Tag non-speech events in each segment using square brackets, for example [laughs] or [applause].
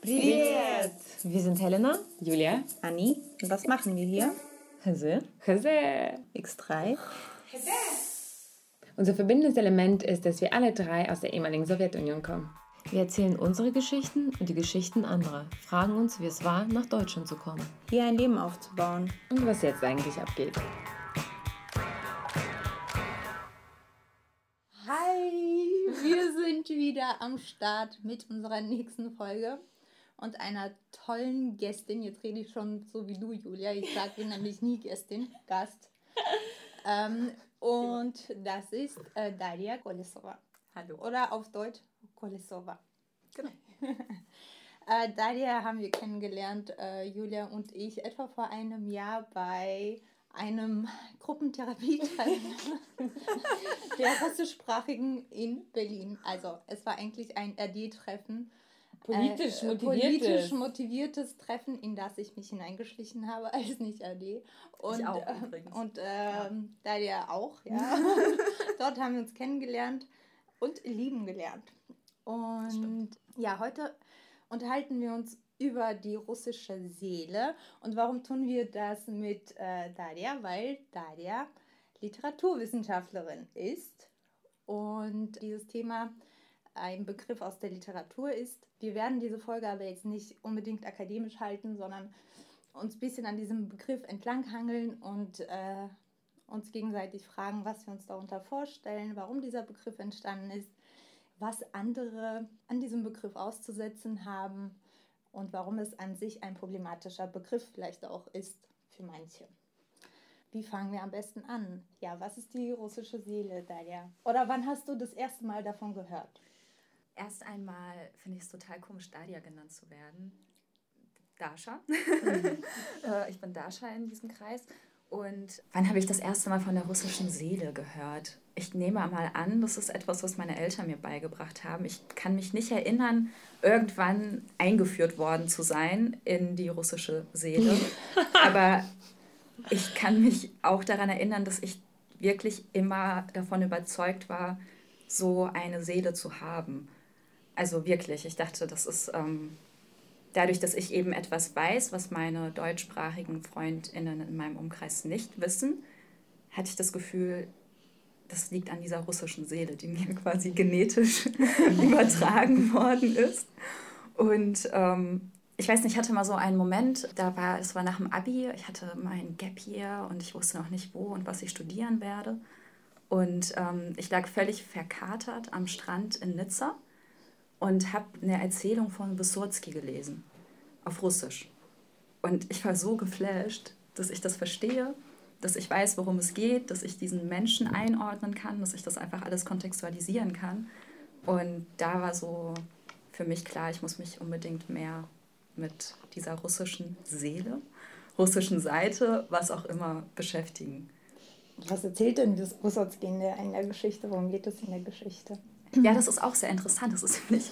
Привет! Wir sind Helena, Julia, Anni. Und was machen wir hier? Hase. Jose. X3. Unser verbindendes Element ist, dass wir alle drei aus der ehemaligen Sowjetunion kommen. Wir erzählen unsere Geschichten und die Geschichten anderer, fragen uns, wie es war, nach Deutschland zu kommen. Hier ein Leben aufzubauen. Und was jetzt eigentlich abgeht. Wieder am Start mit unserer nächsten Folge und einer tollen Gästin. Jetzt rede ich schon so wie du, Julia. Ich sage nämlich nie Gästin, Gast. Ähm, und das ist äh, Daria Kolesova. Hallo. Oder auf Deutsch Kolesova. Genau. [laughs] äh, Daria haben wir kennengelernt, äh, Julia und ich, etwa vor einem Jahr bei einem Gruppentherapietreffen [laughs] der russischsprachigen in Berlin. Also es war eigentlich ein RD-Treffen. Politisch äh, motiviertes. Politisch motiviertes Treffen, in das ich mich hineingeschlichen habe als nicht RD. Und, auch äh, übrigens. und ähm, Daria auch, ja. [laughs] Dort haben wir uns kennengelernt und lieben gelernt. Und ja, heute unterhalten wir uns über die russische Seele. Und warum tun wir das mit äh, Daria? Weil Daria Literaturwissenschaftlerin ist und dieses Thema ein Begriff aus der Literatur ist. Wir werden diese Folge aber jetzt nicht unbedingt akademisch halten, sondern uns ein bisschen an diesem Begriff entlanghangeln und äh, uns gegenseitig fragen, was wir uns darunter vorstellen, warum dieser Begriff entstanden ist, was andere an diesem Begriff auszusetzen haben und warum es an sich ein problematischer Begriff vielleicht auch ist für manche. Wie fangen wir am besten an? Ja, was ist die russische Seele, Dalia? Oder wann hast du das erste Mal davon gehört? Erst einmal finde ich es total komisch, Daria genannt zu werden. Dasha. [laughs] Äh, ich bin Dasha in diesem Kreis. Und wann habe ich das erste Mal von der russischen Seele gehört? Ich nehme mal an, das ist etwas, was meine Eltern mir beigebracht haben. Ich kann mich nicht erinnern, irgendwann eingeführt worden zu sein in die russische Seele. [laughs] Aber ich kann mich auch daran erinnern, dass ich wirklich immer davon überzeugt war, so eine Seele zu haben. Also wirklich, ich dachte, das ist ähm, dadurch, dass ich eben etwas weiß, was meine deutschsprachigen Freundinnen in meinem Umkreis nicht wissen, hatte ich das Gefühl, das liegt an dieser russischen Seele, die mir quasi genetisch [laughs] übertragen worden ist. Und ähm, ich weiß nicht, ich hatte mal so einen Moment, da war, es war nach dem Abi, ich hatte mein Gap Year und ich wusste noch nicht wo und was ich studieren werde. Und ähm, ich lag völlig verkatert am Strand in Nizza und habe eine Erzählung von Wysotsky gelesen, auf Russisch. Und ich war so geflasht, dass ich das verstehe, dass ich weiß, worum es geht, dass ich diesen Menschen einordnen kann, dass ich das einfach alles kontextualisieren kann. Und da war so für mich klar, ich muss mich unbedingt mehr mit dieser russischen Seele, russischen Seite, was auch immer, beschäftigen. Was erzählt denn das Wysotsky in der, in der Geschichte? Worum geht es in der Geschichte? Ja, das ist auch sehr interessant. Das ist [laughs] nämlich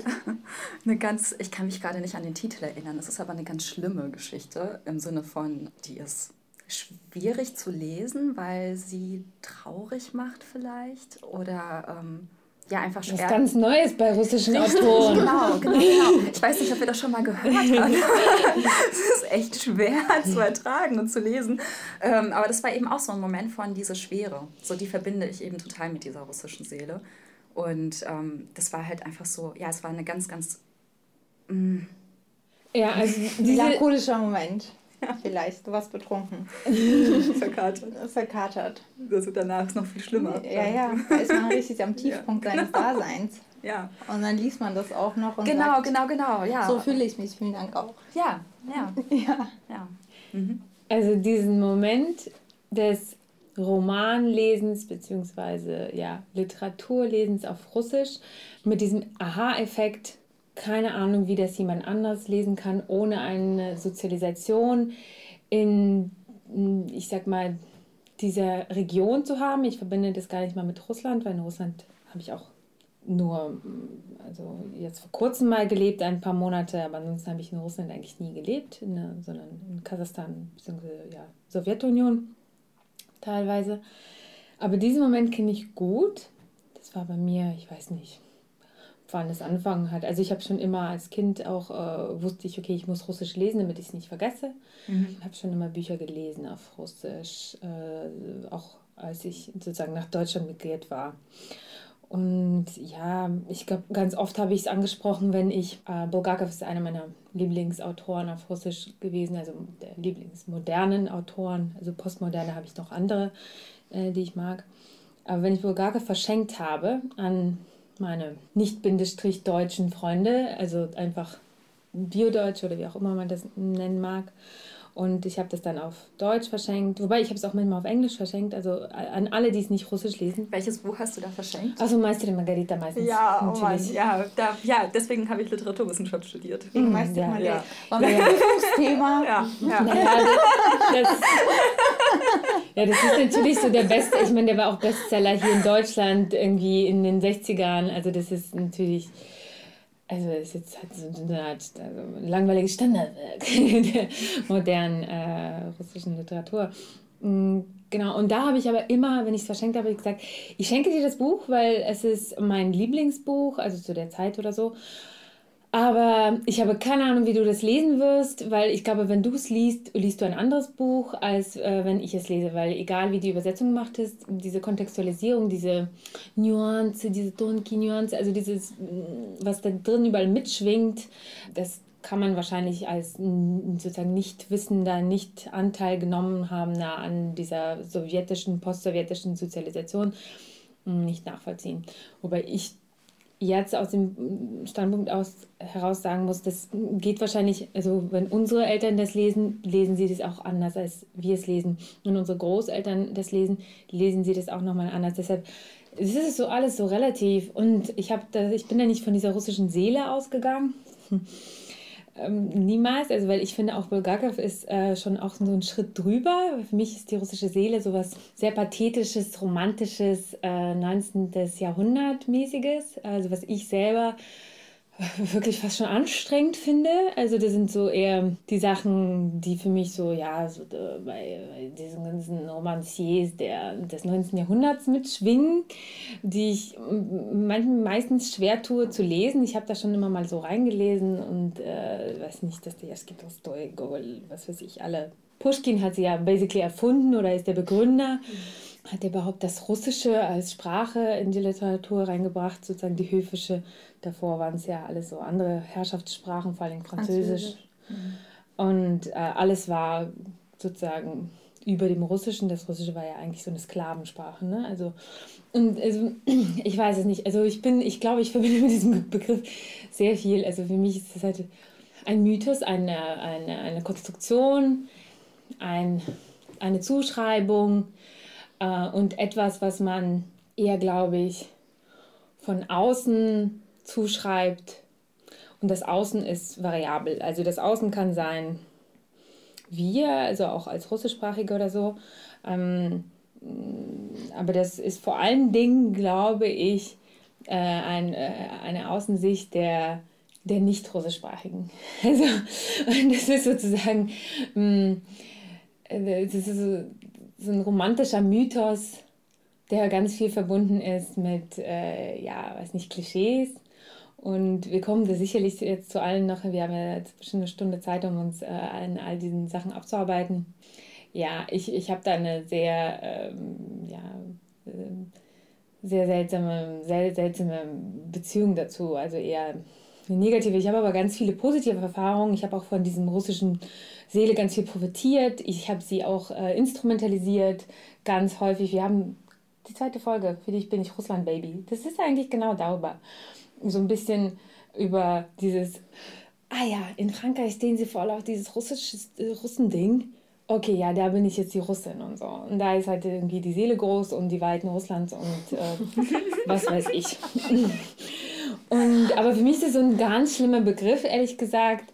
eine ganz, ich kann mich gerade nicht an den Titel erinnern. Das ist aber eine ganz schlimme Geschichte im Sinne von, die ist schwierig zu lesen, weil sie traurig macht vielleicht oder ähm, ja einfach schwer. Was ganz Neues bei russischen [laughs] Autoren. Genau, genau, genau. [laughs] Ich weiß nicht, ob wir das schon mal gehört haben. [laughs] Es ist echt schwer zu ertragen und zu lesen. Ähm, aber das war eben auch so ein Moment von dieser Schwere. So die verbinde ich eben total mit dieser russischen Seele. Und ähm, das war halt einfach so, ja, es war eine ganz, ganz. Mm, Ja, also Melancholischer Moment. Vielleicht. Du warst betrunken. [laughs] verkatert. Verkatert. Also danach ist noch viel schlimmer. Ja, ja. Da ist man richtig am Tiefpunkt seines Daseins. Ja. Und dann liest man das auch noch und Genau, sagt, genau, genau, ja. so fühle ich mich. Vielen Dank auch. ja, ja, [laughs] Ja. ja. Mhm. also diesen Moment des Romanlesens beziehungsweise ja, Literaturlesens auf Russisch mit diesem Aha-Effekt, keine Ahnung, wie das jemand anders lesen kann, ohne eine Sozialisation in, ich sag mal, dieser Region zu haben. Ich verbinde das gar nicht mal mit Russland, weil in Russland habe ich auch nur, also jetzt vor kurzem mal gelebt, ein paar Monate, aber ansonsten habe ich in Russland eigentlich nie gelebt, der- sondern in Kasachstan bzw. Ja, Sowjetunion. teilweise. Aber diesen Moment kenne ich gut. Das war bei mir, ich weiß nicht, wann es angefangen hat. Also ich habe schon immer als Kind auch, äh, wusste ich, okay, ich muss Russisch lesen, damit ich es nicht vergesse. Mhm. Ich habe schon immer Bücher gelesen auf Russisch, äh, auch als ich sozusagen nach Deutschland migriert war. Und ja, ich glaube, ganz oft habe ich es angesprochen, wenn ich, äh, Bulgakov ist einer meiner Lieblingsautoren auf Russisch gewesen, also der Lieblingsmodernen Autoren, also Postmoderne habe ich noch andere, äh, die ich mag. Aber wenn ich Bulgakov verschenkt habe an meine nicht-deutschen Freunde, also einfach Biodeutsch oder wie auch immer man das nennen mag, und ich habe das dann auf Deutsch verschenkt, wobei ich habe es auch manchmal auf Englisch verschenkt, also an alle, die es nicht Russisch lesen. Welches Buch hast du da verschenkt? Also Meisterin Margarita meistens. Ja, oh Mann, ja, da, ja, deswegen habe ich Literaturwissenschaft studiert. Mhm, Meisterin Margarita. Ja. Ja. Prüfungsthema. [laughs] Ja, ja. Das, das, ja, das ist natürlich so der beste, ich meine, der war auch Bestseller hier in Deutschland irgendwie in den 60ern, also das ist natürlich also ist jetzt halt so eine Art also langweiliges Standardwerk [laughs] der modernen äh, russischen Literatur. Mm, genau, und da habe ich aber immer, wenn ich es verschenkt habe, gesagt, ich schenke dir das Buch, weil es ist mein Lieblingsbuch, also zu der Zeit oder so. Aber ich habe keine Ahnung, wie du das lesen wirst, weil ich glaube, wenn du es liest, liest du ein anderes Buch, als äh, wenn ich es lese. Weil egal wie die Übersetzung gemacht ist, diese Kontextualisierung, diese Nuance, diese Tonki-Nuance, also dieses, was da drin überall mitschwingt, das kann man wahrscheinlich als sozusagen nicht wissender, nicht Anteil genommen haben an dieser sowjetischen, postsowjetischen Sozialisation nicht nachvollziehen. Wobei ich jetzt aus dem Standpunkt aus heraus sagen muss, das geht wahrscheinlich, also wenn unsere Eltern das lesen, lesen sie das auch anders, als wir es lesen. Wenn unsere Großeltern das lesen, lesen sie das auch nochmal anders. Deshalb es ist so alles so relativ. Und ich, hab ich bin da nicht von dieser russischen Seele ausgegangen. [laughs] Ähm, niemals, also weil ich finde auch Bulgakov ist äh, schon auch so ein Schritt drüber. Für mich ist die russische Seele sowas sehr pathetisches, romantisches, äh, 19. Jahrhundert mäßiges, also was ich selber wirklich fast schon anstrengend finde. Also das sind so eher die Sachen, die für mich so, ja, so bei, bei diesen ganzen Romanciers der, des 19. Jahrhunderts mitschwingen, die ich meistens schwer tue zu lesen. Ich habe da schon immer mal so reingelesen und äh, weiß nicht, dass der Tolstoi, Gogol, was weiß ich, alle. Pushkin hat sie ja basically erfunden oder ist der Begründer. Mhm hat er überhaupt das Russische als Sprache in die Literatur reingebracht, sozusagen die höfische. Davor waren es ja alles so andere Herrschaftssprachen, vor allem Französisch. Französisch. Mhm. Und äh, alles war sozusagen über dem Russischen. Das Russische war ja eigentlich so eine Sklavensprache. Ne? Also, und also, [clears throat] ich weiß es nicht. Also ich bin, ich glaube, ich verbinde mit diesem Begriff sehr viel. Also für mich ist es halt ein Mythos, eine, eine, eine Konstruktion, ein, eine Zuschreibung und etwas, was man eher, glaube ich, von außen zuschreibt. Und das Außen ist variabel. Also das Außen kann sein wir, also auch als Russischsprachige oder so. Ähm, aber das ist vor allen Dingen, glaube ich, äh, äh, eine Außensicht der, der nicht-russischsprachigen. [laughs] Also, [laughs] das ist sozusagen, äh, das ist so, ein romantischer Mythos, der ganz viel verbunden ist mit, äh, ja, weiß nicht, Klischees. Und wir kommen da sicherlich jetzt zu allen noch, wir haben ja jetzt bestimmt eine Stunde Zeit, um uns äh, an all diesen Sachen abzuarbeiten. Ja, ich, ich habe da eine sehr, ähm, ja, äh, sehr seltsame, sehr seltsame Beziehung dazu. Also eher eine negative. Ich habe aber ganz viele positive Erfahrungen. Ich habe auch von diesem russischen Seele ganz viel profitiert. Ich habe sie auch äh, instrumentalisiert, ganz häufig. Wir haben die zweite Folge, für dich bin ich Russland-Baby. Das ist eigentlich genau darüber. So ein bisschen über dieses, ah ja, in Frankreich stehen sie voll auf dieses russische äh, Russending. Okay, ja, da bin ich jetzt die Russin und so. Und da ist halt irgendwie die Seele groß und die Weiten Russlands und äh, [laughs] was weiß ich. und, aber für mich ist das so ein ganz schlimmer Begriff, ehrlich gesagt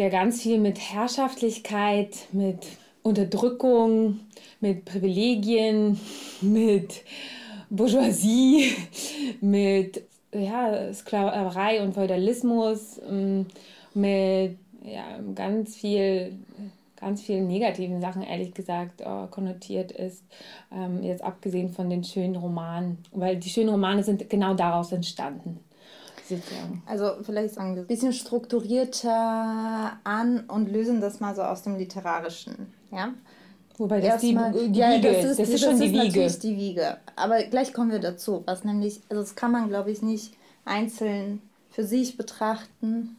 der ganz viel mit Herrschaftlichkeit, mit Unterdrückung, mit Privilegien, [laughs] mit Bourgeoisie, [laughs] mit ja, Sklaverei und Feudalismus, ähm, mit ja, ganz viel ganz vielen negativen Sachen, ehrlich gesagt, oh, konnotiert ist. Ähm, jetzt abgesehen von den schönen Romanen, weil die schönen Romane sind genau daraus entstanden. Sozusagen. Also vielleicht sagen wir ein bisschen strukturierter an und lösen das mal so aus dem Literarischen. Ja? Wobei das die, die ja, Wiege das ist. Das ist, das schon ist die Wiege. natürlich die Wiege. Aber gleich kommen wir dazu. Was nämlich, also das kann man, glaube ich, nicht einzeln für sich betrachten,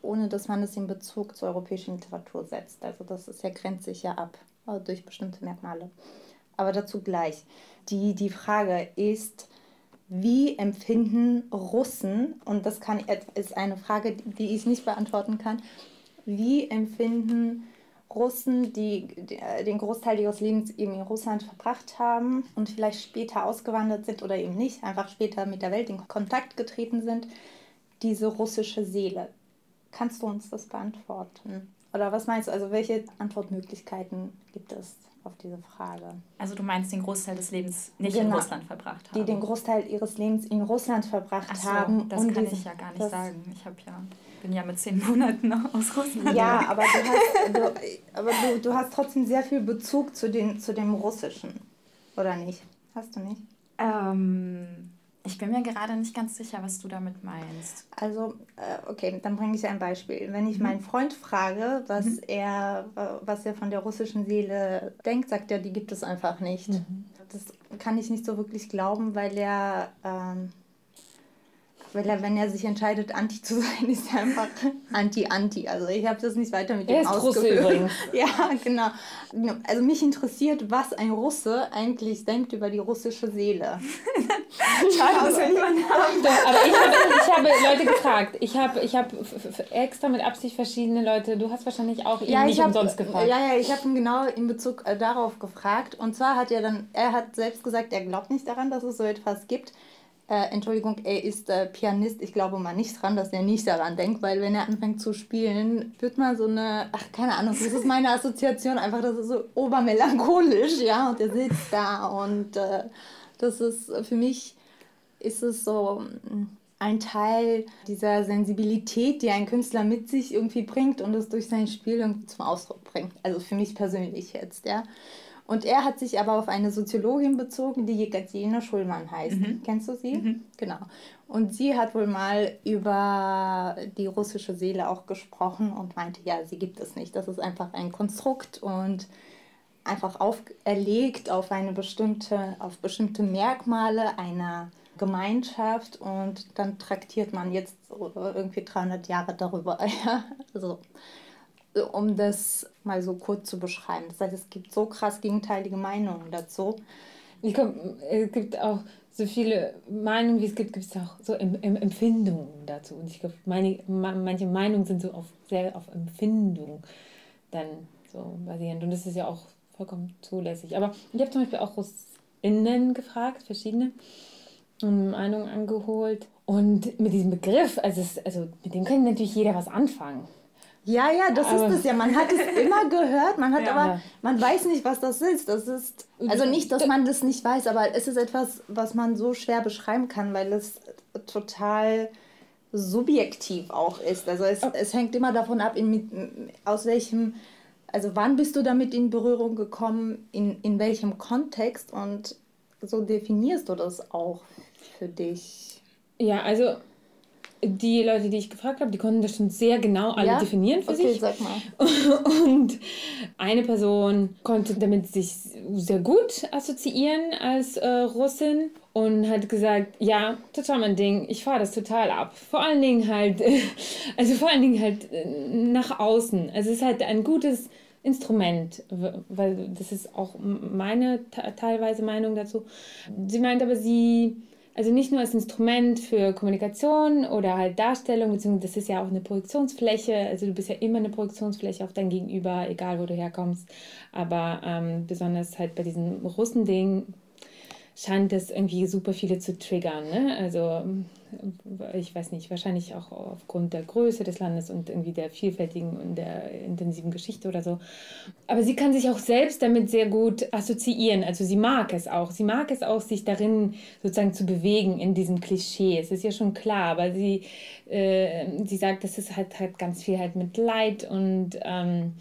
ohne dass man es in Bezug zur europäischen Literatur setzt. Also das ist ja, grenzt sich ja ab also durch bestimmte Merkmale. Aber dazu gleich. Die, die Frage ist, wie empfinden Russen, und das kann, ist eine Frage, die ich nicht beantworten kann, wie empfinden Russen, die, die den Großteil ihres Lebens eben in Russland verbracht haben und vielleicht später ausgewandert sind oder eben nicht, einfach später mit der Welt in Kontakt getreten sind, diese russische Seele. Kannst du uns das beantworten? Oder was meinst du, also welche Antwortmöglichkeiten gibt es? Auf diese Frage. Also du meinst den Großteil des Lebens nicht genau. in Russland verbracht haben? Die den Großteil ihres Lebens in Russland verbracht Ach so, haben. Das kann diese, ich ja gar nicht sagen. Ich habe ja bin ja mit zehn Monaten [laughs] aus Russland. Ja, aber du hast, du, aber du, du hast trotzdem sehr viel Bezug zu, den, zu dem Russischen, oder nicht? Hast du nicht? Ähm, ich bin mir gerade nicht ganz sicher, was du damit meinst. Also, äh, okay, dann bringe ich ein Beispiel. Wenn ich mhm. meinen Freund frage, was, mhm. er, äh, was er von der russischen Seele denkt, sagt er, die gibt es einfach nicht. Mhm. Das kann ich nicht so wirklich glauben, weil er ähm, weil er, wenn er sich entscheidet, Anti zu [laughs] sein, ist er einfach Anti-Anti. Also ich habe das nicht weiter mit er ihm ausgeführt. [laughs] ja, genau. Also mich interessiert, was ein Russe eigentlich denkt über die russische Seele. [laughs] Schade, dass wir niemanden haben. Aber ich habe, ich habe Leute gefragt. Ich habe, ich habe extra mit Absicht verschiedene Leute. Du hast wahrscheinlich auch ihn ja, nicht hab, umsonst gefragt. Ja, ja, ich habe ihn genau in Bezug äh, darauf gefragt. Und zwar hat er dann, er hat selbst gesagt, er glaubt nicht daran, dass es so etwas gibt. Äh, Entschuldigung, er ist äh, Pianist. Ich glaube mal nicht dran, dass er nicht daran denkt, weil wenn er anfängt zu spielen, wird man so eine, ach, keine Ahnung, das ist meine Assoziation, einfach, das ist so obermelancholisch, ja, und er sitzt da und äh, das ist für mich, ist es so mm, ein Teil dieser Sensibilität, die ein Künstler mit sich irgendwie bringt und es durch sein Spiel irgendwie zum Ausdruck bringt. Also für mich persönlich jetzt, ja. Und er hat sich aber auf eine Soziologin bezogen, die Jekaterina Schulmann heißt. Mhm. Kennst du sie? Mhm. Genau. Und sie hat wohl mal über die russische Seele auch gesprochen und meinte, ja, sie gibt es nicht. Das ist einfach ein Konstrukt und einfach auferlegt auf eine bestimmte, auf bestimmte Merkmale einer Gemeinschaft und dann traktiert man jetzt irgendwie 300 Jahre darüber. [laughs] also um das mal so kurz zu beschreiben. Das heißt, es gibt so krass gegenteilige Meinungen dazu. Ich glaub, es gibt auch so viele Meinungen, wie es gibt, gibt es auch so Empfindungen dazu. Und ich glaube, manche Meinungen sind so auf, sehr auf Empfindung dann so basierend. Und das ist ja auch vollkommen zulässig. Aber ich habe zum Beispiel auch Russinnen gefragt, verschiedene, und Meinungen angeholt. Und mit diesem Begriff, also, es, also mit dem kann natürlich jeder was anfangen. Ja, ja, das aber ist es ja. Man hat es [laughs] immer gehört, man hat ja. aber, man weiß nicht, was das ist. Das ist, also nicht, dass man das nicht weiß, aber es ist etwas, was man so schwer beschreiben kann, weil es total subjektiv auch ist. Also es, es hängt immer davon ab, in, aus welchem, also wann bist du damit in Berührung gekommen, in, in welchem Kontext und so definierst du das auch für dich. Ja, also die Leute, die ich gefragt habe, die konnten das schon sehr genau alle ja? definieren für okay, sich. Sag mal. [laughs] Und eine Person konnte damit sich sehr gut assoziieren als äh, Russin und hat gesagt, ja, total mein Ding, ich fahre das total ab. Vor allen Dingen halt, [laughs] also vor allen Dingen halt äh, nach außen. Also es ist halt ein gutes Instrument, weil das ist auch meine teilweise Meinung dazu. Sie meint aber, sie also nicht nur als Instrument für Kommunikation oder halt Darstellung, beziehungsweise das ist ja auch eine Projektionsfläche. Also du bist ja immer eine Projektionsfläche auf dein Gegenüber, egal wo du herkommst. Aber ähm, besonders halt bei diesem Russen-Ding scheint das irgendwie super viele zu triggern. Ne? Also ich weiß nicht, wahrscheinlich auch aufgrund der Größe des Landes und irgendwie der vielfältigen und der intensiven Geschichte oder so. Aber sie kann sich auch selbst damit sehr gut assoziieren. Also sie mag es auch. Sie mag es auch, sich darin sozusagen zu bewegen in diesem Klischee. Es ist ja schon klar, aber sie, äh, sie sagt, das ist halt, halt ganz viel halt mit Leid und ähm,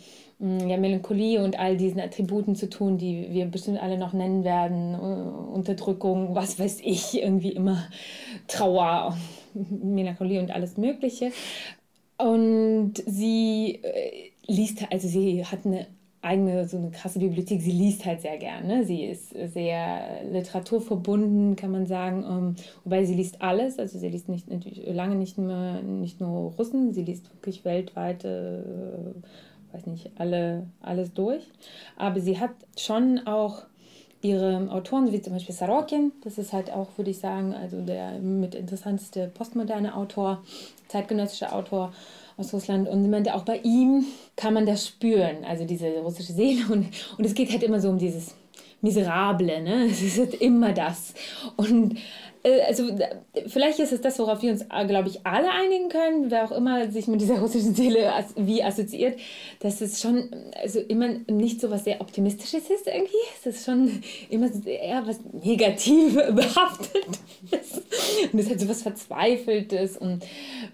ja, Melancholie und all diesen Attributen zu tun, die wir bestimmt alle noch nennen werden. Uh, Unterdrückung, was weiß ich, irgendwie immer Trauer, [laughs] Melancholie und alles Mögliche. Und sie äh, liest, also sie hat eine eigene, so eine krasse Bibliothek. Sie liest halt sehr gerne. Sie ist sehr literaturverbunden, kann man sagen. Ähm, wobei sie liest alles. Also sie liest nicht, lange nicht nur, nicht nur Russen, sie liest wirklich weltweit, äh, weiß nicht, alle, alles durch. Aber sie hat schon auch ihre Autoren, wie zum Beispiel Sorokin, das ist halt auch, würde ich sagen, also der mit interessanteste postmoderne Autor, zeitgenössischer Autor aus Russland. Und sie meinte, auch bei ihm kann man das spüren, also diese russische Seele. Und, und es geht halt immer so um dieses Miserable, ne? [laughs] Es ist halt immer das. Und also vielleicht ist es das, worauf wir uns, äh, glaube ich, alle einigen können, wer auch immer sich mit dieser [laughs] russischen Seele wie assoziiert, dass es schon also immer nicht so was sehr Optimistisches ist irgendwie. Es ist schon immer eher was Negativ [laughs] behaftet ist. Und es hat so was Verzweifeltes. Und,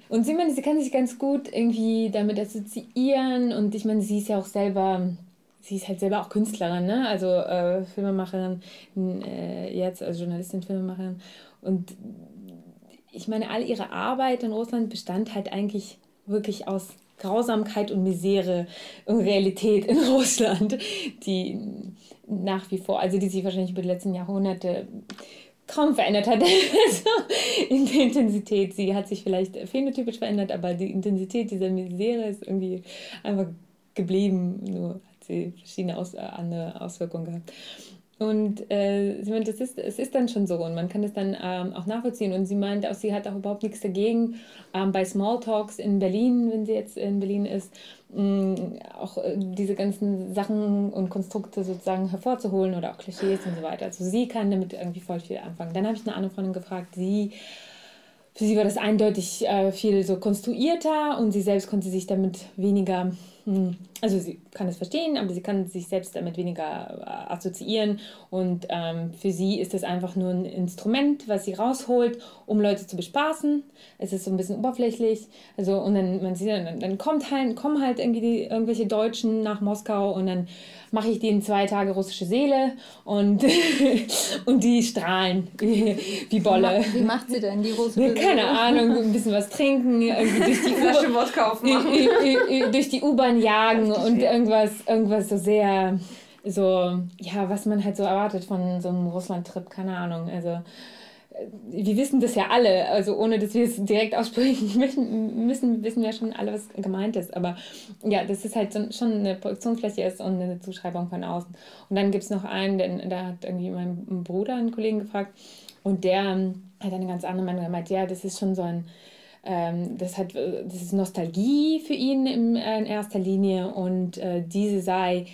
und sie, meine, sie kann sich ganz gut irgendwie damit assoziieren. Und ich meine, sie ist ja auch selber sie ist halt selber auch Künstlerin, ne? also äh, Filmemacherin, äh, jetzt als Journalistin, Filmemacherin. Und ich meine, all ihre Arbeit in Russland bestand halt eigentlich wirklich aus Grausamkeit und Misere und Realität in [laughs] Russland, die nach wie vor, also die sich wahrscheinlich über die letzten Jahrhunderte kaum verändert hat. [laughs] also in der Intensität. Sie hat sich vielleicht phänotypisch verändert, aber die Intensität dieser Misere ist irgendwie einfach geblieben. Nur hat sie verschiedene Aus andere Auswirkungen gehabt. Und äh, sie meint, das ist, es ist dann schon so und man kann das dann ähm, auch nachvollziehen. Und sie meint auch, sie hat auch überhaupt nichts dagegen, ähm, bei Smalltalks in Berlin, wenn sie jetzt in Berlin ist, mh, auch äh, diese ganzen Sachen und Konstrukte sozusagen hervorzuholen oder auch Klischees und so weiter. Also sie kann damit irgendwie voll viel anfangen. Dann habe ich eine andere Freundin gefragt, sie für sie war das eindeutig äh, viel so konstruierter und sie selbst konnte sich damit weniger hm. Also sie kann es verstehen, aber sie kann sich selbst damit weniger äh, assoziieren. Und ähm, für sie ist das einfach nur ein Instrument, was sie rausholt, um Leute zu bespaßen. Es ist so ein bisschen oberflächlich. Also, und dann, man sieht, dann, dann kommt halt, kommen halt irgendwie die, irgendwelche Deutschen nach Moskau und dann mache ich denen zwei Tage russische Seele und, [laughs] und die strahlen wie, wie Bolle. Wie macht sie denn die russische Seele? Keine Ahnung, ein bisschen was trinken, irgendwie durch die [laughs] Flasche Wodka aufmachen. durch die U-Bahn jagen und irgendwas, irgendwas so sehr, so, ja, was man halt so erwartet von so einem Russland-Trip, keine Ahnung. Also, wir wissen das ja alle, also ohne dass wir es direkt aussprechen [laughs] müssen, müssen wissen wir schon alle, was gemeint ist. Aber ja, das ist halt so, schon eine Projektionsfläche ist und eine Zuschreibung von außen. Und dann gibt es noch einen, denn da hat irgendwie mein Bruder einen Kollegen gefragt und der hat eine ganz andere Meinung gemeint, ja, das ist schon so ein das, hat, das ist Nostalgie für ihn in, in erster Linie und äh, diese sei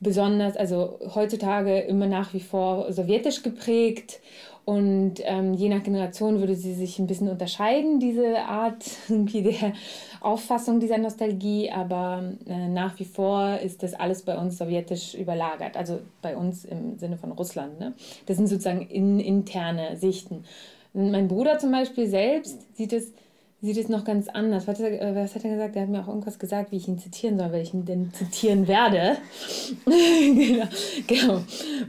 besonders, also heutzutage immer nach wie vor sowjetisch geprägt und ähm, je nach Generation würde sie sich ein bisschen unterscheiden, diese Art [laughs] irgendwie der Auffassung dieser Nostalgie, aber äh, nach wie vor ist das alles bei uns sowjetisch überlagert, also bei uns im Sinne von Russland. Ne? Das sind sozusagen in, interne Sichten. Mein Bruder zum Beispiel selbst sieht es sieht es noch ganz anders. Was hat, er, äh, was hat er gesagt? Er hat mir auch irgendwas gesagt, wie ich ihn zitieren soll, weil ich ihn denn zitieren werde. [laughs] genau, genau.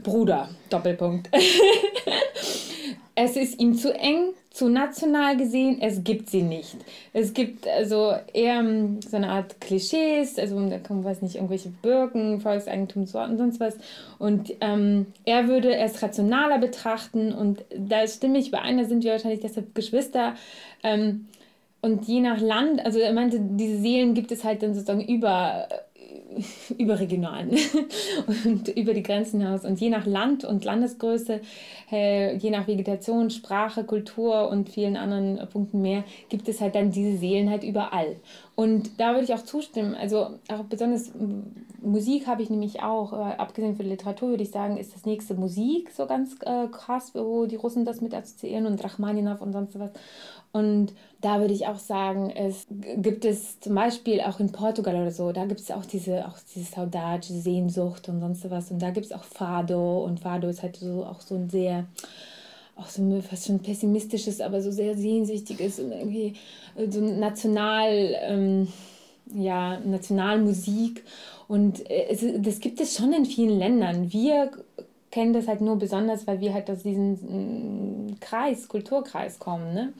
Bruder, Doppelpunkt. [laughs] es ist ihm zu eng, zu national gesehen, es gibt sie nicht. Es gibt also eher ähm, so eine Art Klischees, also da kommen, weiß nicht, irgendwelche Birken, Volkseigentumssorten und sonst was. Und ähm, er würde es rationaler betrachten und da stimme ich überein, da sind wir wahrscheinlich deshalb Geschwister. Ähm, und je nach Land, also er meinte, diese Seelen gibt es halt dann sozusagen über, äh, überregional [laughs] und über die Grenzen hinaus. Und je nach Land und Landesgröße, äh, je nach Vegetation, Sprache, Kultur und vielen anderen Punkten mehr, gibt es halt dann diese Seelen halt überall. Und da würde ich auch zustimmen. Also auch besonders Musik habe ich nämlich auch, äh, abgesehen von Literatur würde ich sagen, ist das nächste Musik so ganz äh, krass, wo die Russen das mit assoziieren und Rachmaninow und sonst was. Und da würde ich auch sagen, es gibt es zum Beispiel auch in Portugal oder so, da gibt es auch diese, auch diese Saudade, Sehnsucht und sonst was. Und da gibt es auch Fado und Fado ist halt so auch so ein sehr, auch so fast schon pessimistisches, aber so sehr sehnsüchtiges und irgendwie so national. Ähm, ja, Nationalmusik. Und äh, es, das gibt es schon in vielen Ländern. Wir kennen das halt nur besonders, weil wir halt aus diesem mm, Kreis, Kulturkreis kommen. Ne?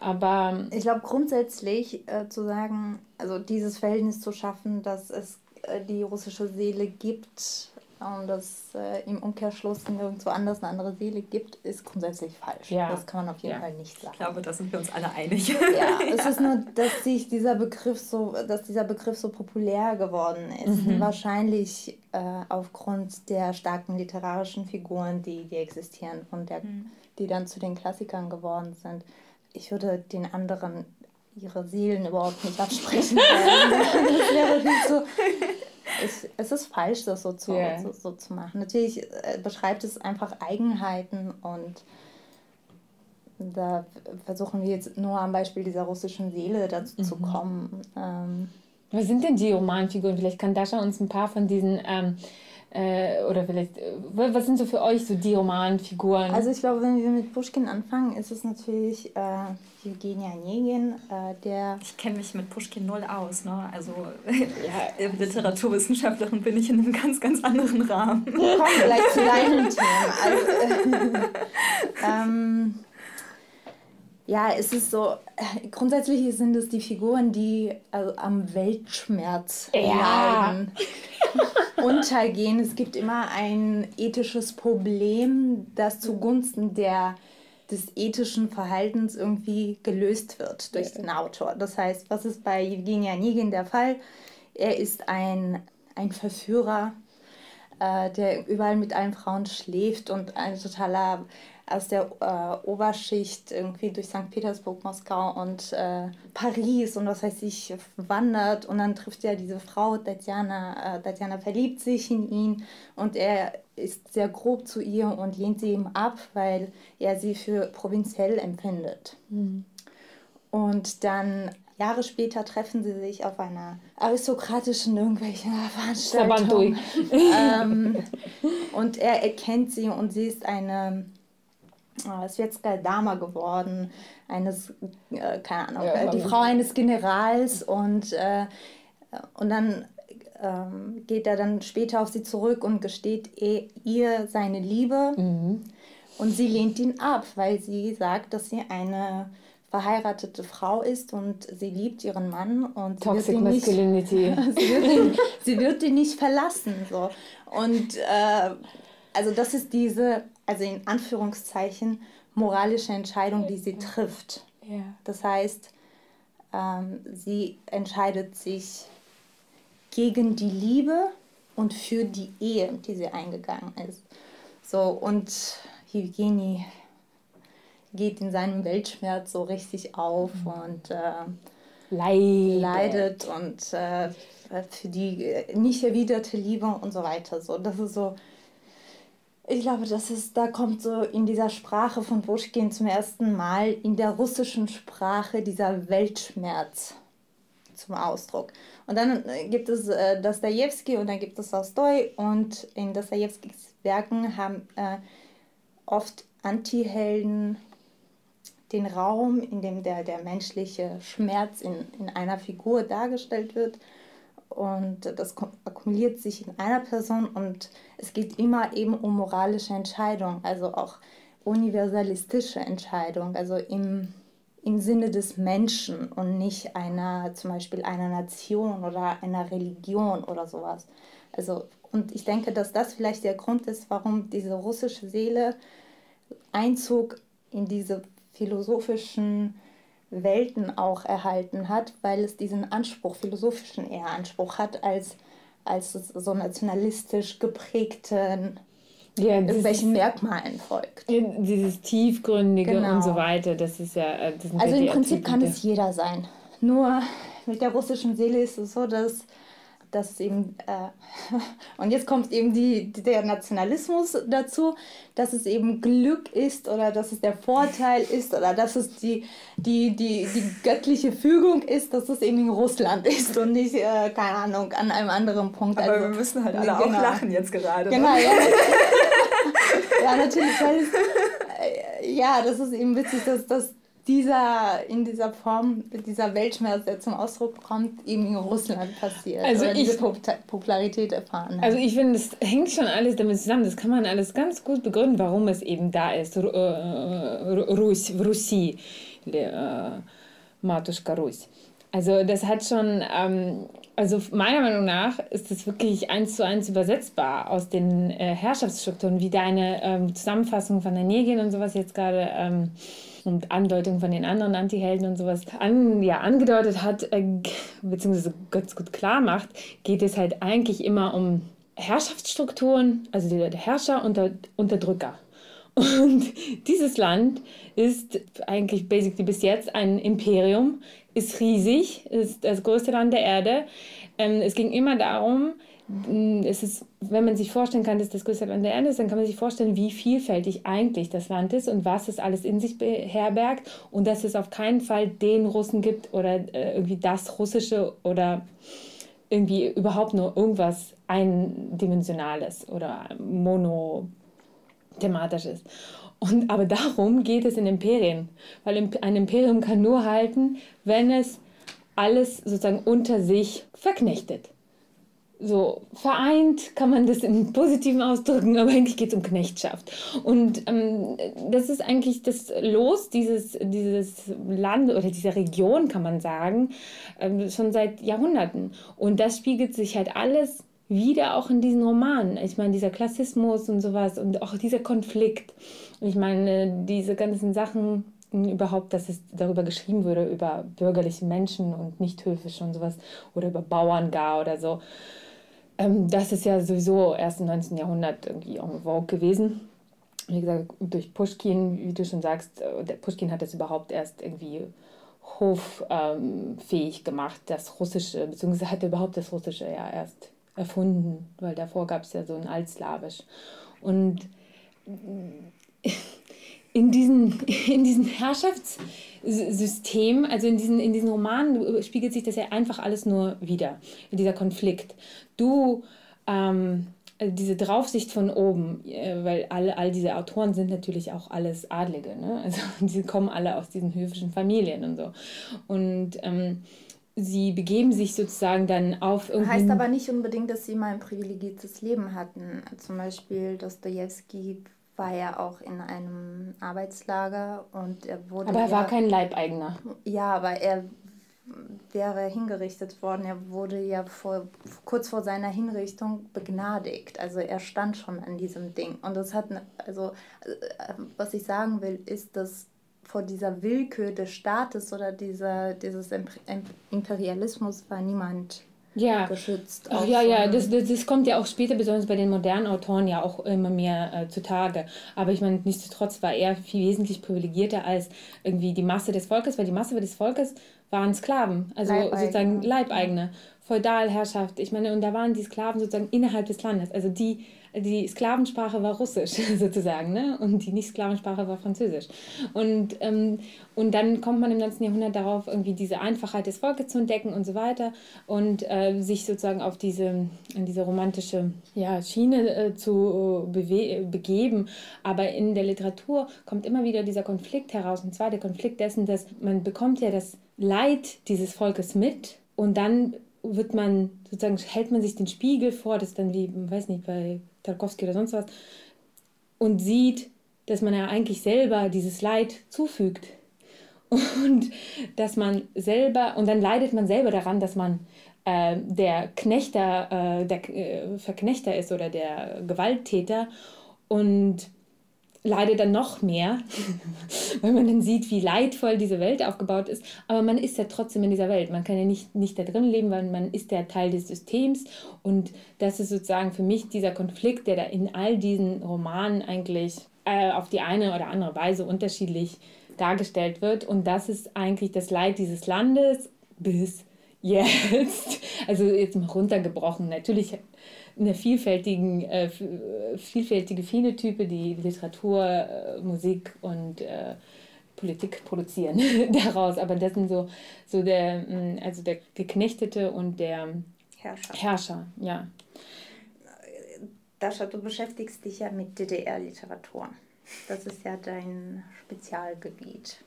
Aber ich glaube grundsätzlich äh, zu sagen, also dieses Verhältnis zu schaffen, dass es äh, die russische Seele gibt und dass äh, im Umkehrschluss nirgendwo anders eine andere Seele gibt, ist grundsätzlich falsch. Ja. Das kann man auf jeden ja. Fall nicht sagen. Ich glaube, da sind wir uns alle einig. Ja, [laughs] es ist nur, dass sich dieser Begriff so, dass dieser Begriff so populär geworden ist. Mhm. Wahrscheinlich äh, aufgrund der starken literarischen Figuren, die, die existieren und der, mhm. die dann zu den Klassikern geworden sind. Ich würde den anderen ihre Seelen überhaupt nicht absprechen. [laughs] das wäre viel zu es, es ist falsch, das so zu, yeah. so, so, zu machen. Natürlich äh, beschreibt es einfach Eigenheiten und da versuchen wir jetzt nur am Beispiel dieser russischen Seele dazu mhm. zu kommen. Ähm, Was sind denn die Romanfiguren? Vielleicht kann Dasha uns ein paar von diesen ähm, äh, oder vielleicht, äh, was sind so für euch so die Romanfiguren? Also ich glaube, wenn wir mit Pushkin anfangen, ist es natürlich äh, Evgenia Onegin, äh, der... Ich kenne mich mit Pushkin null aus, ne? Also ja, [laughs] Literaturwissenschaftlerin bin ich in einem ganz, ganz anderen Rahmen. Komm, vielleicht zu deinem [laughs] Thema. Also, [laughs] ähm, ja, es ist so, grundsätzlich sind es die Figuren, die also am Weltschmerz ja. leiden, [laughs] untergehen. Es gibt immer ein ethisches Problem, das zugunsten der, des ethischen Verhaltens irgendwie gelöst wird durch den Autor. Das heißt, was ist bei Evgenia Onegin der Fall? Er ist ein, ein Verführer, äh, der überall mit allen Frauen schläft und ein totaler aus der äh, Oberschicht irgendwie durch St. Petersburg, Moskau und äh, Paris und was weiß ich wandert und dann trifft er diese Frau, Tatjana. Äh, Tatjana verliebt sich in ihn und er ist sehr grob zu ihr und lehnt sie ihm ab, weil er sie für provinziell empfindet. Mhm. Und dann Jahre später treffen sie sich auf einer aristokratischen irgendwelchen [laughs] Veranstaltung. ähm, und er erkennt sie und sie ist eine äh, Svetska Dama geworden, eines, äh, keine Ahnung, ja, äh, die Frau eines Generals und, äh, und dann ähm, geht er dann später auf sie zurück und gesteht ihr seine Liebe mhm. und sie lehnt ihn ab, weil sie sagt, dass sie eine verheiratete Frau ist und sie liebt ihren Mann und Toxic sie wird ihn nicht, [laughs] sie, wird ihn, sie wird ihn nicht verlassen. So. Und äh, also das ist diese also in Anführungszeichen, moralische Entscheidung, die sie trifft. Ja. Das heißt, ähm, sie entscheidet sich gegen die Liebe und für die Ehe, die sie eingegangen ist. So, und Evgeny geht in seinem Weltschmerz so richtig auf mhm. und äh, leidet. leidet und äh, für die nicht erwiderte Liebe und so weiter. So, das ist so ich glaube, das ist, da kommt so in dieser Sprache von Pushkin zum ersten Mal in der russischen Sprache dieser Weltschmerz zum Ausdruck. Und dann äh, gibt es äh, Dostoevsky und dann gibt es Tolstoi und in Dostojewskis Werken haben äh, oft Antihelden den Raum, in dem der, der menschliche Schmerz in, in einer Figur dargestellt wird, und das akkumuliert sich in einer Person und es geht immer eben um moralische Entscheidungen, also auch universalistische Entscheidungen, also im, im Sinne des Menschen und nicht einer, zum Beispiel einer Nation oder einer Religion oder sowas. Also, und ich denke, dass das vielleicht der Grund ist, warum diese russische Seele Einzug in diese philosophischen Welten auch erhalten hat, weil es diesen Anspruch, philosophischen eher Anspruch hat, als, als so nationalistisch geprägten ja, irgendwelchen Merkmalen folgt. Dieses Tiefgründige genau. und so weiter, das ist ja. Äh, das also im Prinzip kann es jeder sein. Nur mit der russischen Seele ist es so, dass dass eben, äh, [laughs] und jetzt kommt eben die, der Nationalismus dazu, dass es eben Glück ist oder dass es der Vorteil ist oder dass es die, die, die, die göttliche Fügung ist, dass es eben in Russland ist und nicht, äh, keine Ahnung, an einem anderen Punkt. Aber also, wir müssen halt alle genau. auch lachen jetzt gerade. Genau, ne? ja. [laughs] [laughs] ja, natürlich, weil es, äh, ja, das ist eben witzig, dass, dass dieser, in dieser Form, dieser Weltschmerz, der zum Ausdruck kommt, eben in Russland passiert. Also ich, diese Pop Popularität erfahren hat. Also ich finde, das hängt schon alles damit zusammen. Das kann man alles ganz gut begründen, warum es eben da ist. Äh, äh, Russi, äh, Matuschka Russ. Also das hat schon, ähm, also meiner Meinung nach ist das wirklich eins zu eins übersetzbar aus den äh, Herrschaftsstrukturen, wie deine ähm, Zusammenfassung von der Negin und sowas jetzt gerade ähm, und Andeutung von den anderen Antihelden und sowas an, ja, angedeutet hat, äh, beziehungsweise ganz gut klar macht, geht es halt eigentlich immer um Herrschaftsstrukturen, also der, Herrscher und der Unterdrücker. Und [laughs] dieses Land ist eigentlich basically bis jetzt ein Imperium, ist riesig, ist das größte Land der Erde. Ähm, es ging immer darum, es ist, wenn man sich vorstellen kann, dass das größte Land der Erde ist, dann kann man sich vorstellen, wie vielfältig eigentlich das Land ist und was es alles in sich beherbergt und dass es auf keinen Fall den Russen gibt oder äh, irgendwie das Russische oder irgendwie überhaupt nur irgendwas eindimensionales oder mono thematisch ist. Und, aber darum geht es in Imperien, weil ein Imperium kann nur halten, wenn es alles sozusagen unter sich verknechtet. So vereint kann man das im Positiven ausdrücken, aber eigentlich geht es um Knechtschaft. Und ähm, das ist eigentlich das Los dieses, dieses Land oder dieser Region, kann man sagen, ähm, schon seit Jahrhunderten. Und das spiegelt sich halt alles wieder auch in diesen Romanen. Ich meine, dieser Klassismus und sowas und auch dieser Konflikt. Ich meine, diese ganzen Sachen überhaupt, dass es darüber geschrieben würde, über bürgerliche Menschen und nicht höfisch und sowas oder über Bauern gar oder so. Ähm, das ist ja sowieso erst im 19. Jahrhundert irgendwie en vogue gewesen. Wie gesagt, durch Pushkin, wie du schon sagst, äh, der Pushkin hat das überhaupt erst irgendwie hoffähig fähig gemacht, das Russische, beziehungsweise hat er überhaupt das Russische ja erst erfunden, weil davor gab es ja so ein Altslawisch. Und in diesen, in diesen Herrschaftssystem, also in diesen, in diesen Romanen spiegelt sich das ja einfach alles nur wieder, dieser Konflikt. Du, ähm, diese Draufsicht von oben, äh, weil alle, all diese Autoren sind natürlich auch alles Adlige, ne? [laughs] also die kommen alle aus diesen höfischen Familien und so. Und ähm, sie begeben sich sozusagen dann auf irgendwie... Heißt aber nicht unbedingt, dass sie mal ein privilegiertes Leben hatten. Zum Beispiel Dostoevsky war ja auch in einem Arbeitslager und er wurde. aber er ja, war kein Leibeigener. Ja, aber er wäre hingerichtet worden. Er wurde ja vor, kurz vor seiner Hinrichtung begnadigt. Also er stand schon an diesem Ding. Und das hat, also äh, was ich sagen will, ist, dass vor dieser Willkür des Staates oder dieser, dieses Imp- Imp- Imperialismus war niemand Ja. geschützt. Auch ja, ja, das, das, das kommt ja auch später, besonders bei den modernen Autoren, ja auch immer mehr äh, zutage. Aber ich meine, nichtsdestotrotz war er viel wesentlich privilegierter als irgendwie die Masse des Volkes, weil die Masse des Volkes waren Sklaven, also Leibeigene. sozusagen Leibeigene, Feudalherrschaft. Ich meine, und da waren die Sklaven sozusagen innerhalb des Landes. Also die, die Sklavensprache war Russisch [laughs] sozusagen, ne? Und die Nicht-Sklavensprache war Französisch. Und, ähm, und dann kommt man im 19. Jahrhundert darauf, irgendwie diese Einfachheit des Volkes zu entdecken und so weiter und äh, sich sozusagen auf diese, in diese romantische ja, Schiene äh, zu äh, begeben. Aber in der Literatur kommt immer wieder dieser Konflikt heraus. Und zwar der Konflikt dessen, dass man bekommt ja das Leid dieses Volkes mit und dann wird man sozusagen, hält man sich den Spiegel vor, das ist dann wie, weiß nicht, bei Tarkovsky oder sonst was, und sieht, dass man ja eigentlich selber dieses Leid zufügt. Und dass man selber, und dann leidet man selber daran, dass man äh, der Knechter, äh, der äh, Verknechter ist oder der Gewalttäter und leidet dann noch mehr, [laughs] weil man dann sieht, wie leidvoll diese Welt aufgebaut ist. Aber man ist ja trotzdem in dieser Welt. Man kann ja nicht, nicht da drin leben, weil man ist ja Teil des Systems. Und das ist sozusagen für mich dieser Konflikt, der da in all diesen Romanen eigentlich äh, auf die eine oder andere Weise unterschiedlich dargestellt wird. Und das ist eigentlich das Leid dieses Landes bis jetzt. [laughs] Also jetzt mal runtergebrochen. Natürlich eine vielfältigen, äh, äh, vielfältige Phänotype, die Literatur, äh, Musik und äh, Politik produzieren [laughs] daraus. Aber das sind so, so der, mh, also der Geknechtete und der Herrscher. Herrscher, ja. Dascha, du beschäftigst dich ja mit DDR-Literatur. Das ist ja dein Spezialgebiet.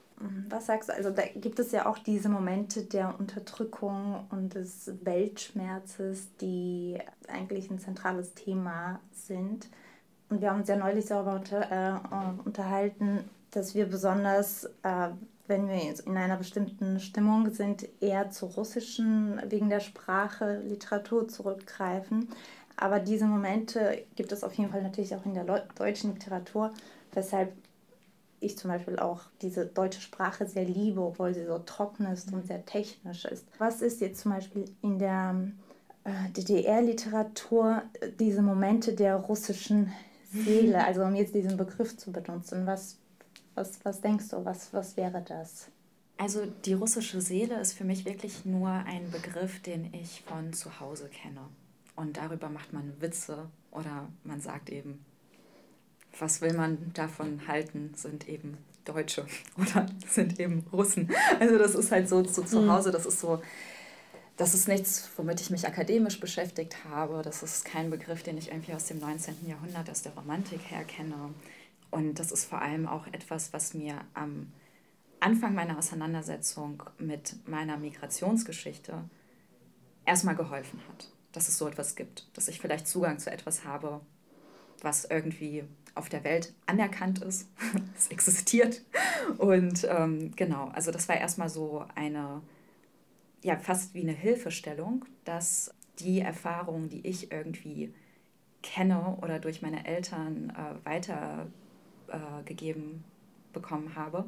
Was sagst du? Also da gibt es ja auch diese Momente der Unterdrückung und des Weltschmerzes, die eigentlich ein zentrales Thema sind. Und wir haben uns ja neulich darüber unter, äh, unterhalten, dass wir besonders, äh, wenn wir in einer bestimmten Stimmung sind, eher zur russischen, wegen der Sprache, Literatur zurückgreifen. Aber diese Momente gibt es auf jeden Fall natürlich auch in der deutschen Literatur, weshalb ich zum Beispiel auch diese deutsche Sprache sehr liebe, obwohl sie so trocken ist und sehr technisch ist. Was ist jetzt zum Beispiel in der äh, DDR-Literatur äh, diese Momente der russischen Seele, [laughs] also um jetzt diesen Begriff zu benutzen, was, was, was denkst du, was, was wäre das? Also die russische Seele ist für mich wirklich nur ein Begriff, den ich von zu Hause kenne. Und darüber macht man Witze oder man sagt eben, was will man davon halten, sind eben Deutsche [laughs] oder sind eben Russen. Also das ist halt so, so zu mhm. Hause, das ist so, das ist nichts, womit ich mich akademisch beschäftigt habe. Das ist kein Begriff, den ich irgendwie aus dem 19. Jahrhundert, aus der Romantik her kenne. Und das ist vor allem auch etwas, was mir am Anfang meiner Auseinandersetzung mit meiner Migrationsgeschichte erstmal geholfen hat, dass es so etwas gibt, dass ich vielleicht Zugang zu etwas habe, was irgendwie auf der Welt anerkannt ist. [laughs] es existiert. Und ähm, genau, also das war erstmal so eine, ja, fast wie eine Hilfestellung, dass die Erfahrungen, die ich irgendwie kenne oder durch meine Eltern äh, weitergegeben äh, bekommen habe,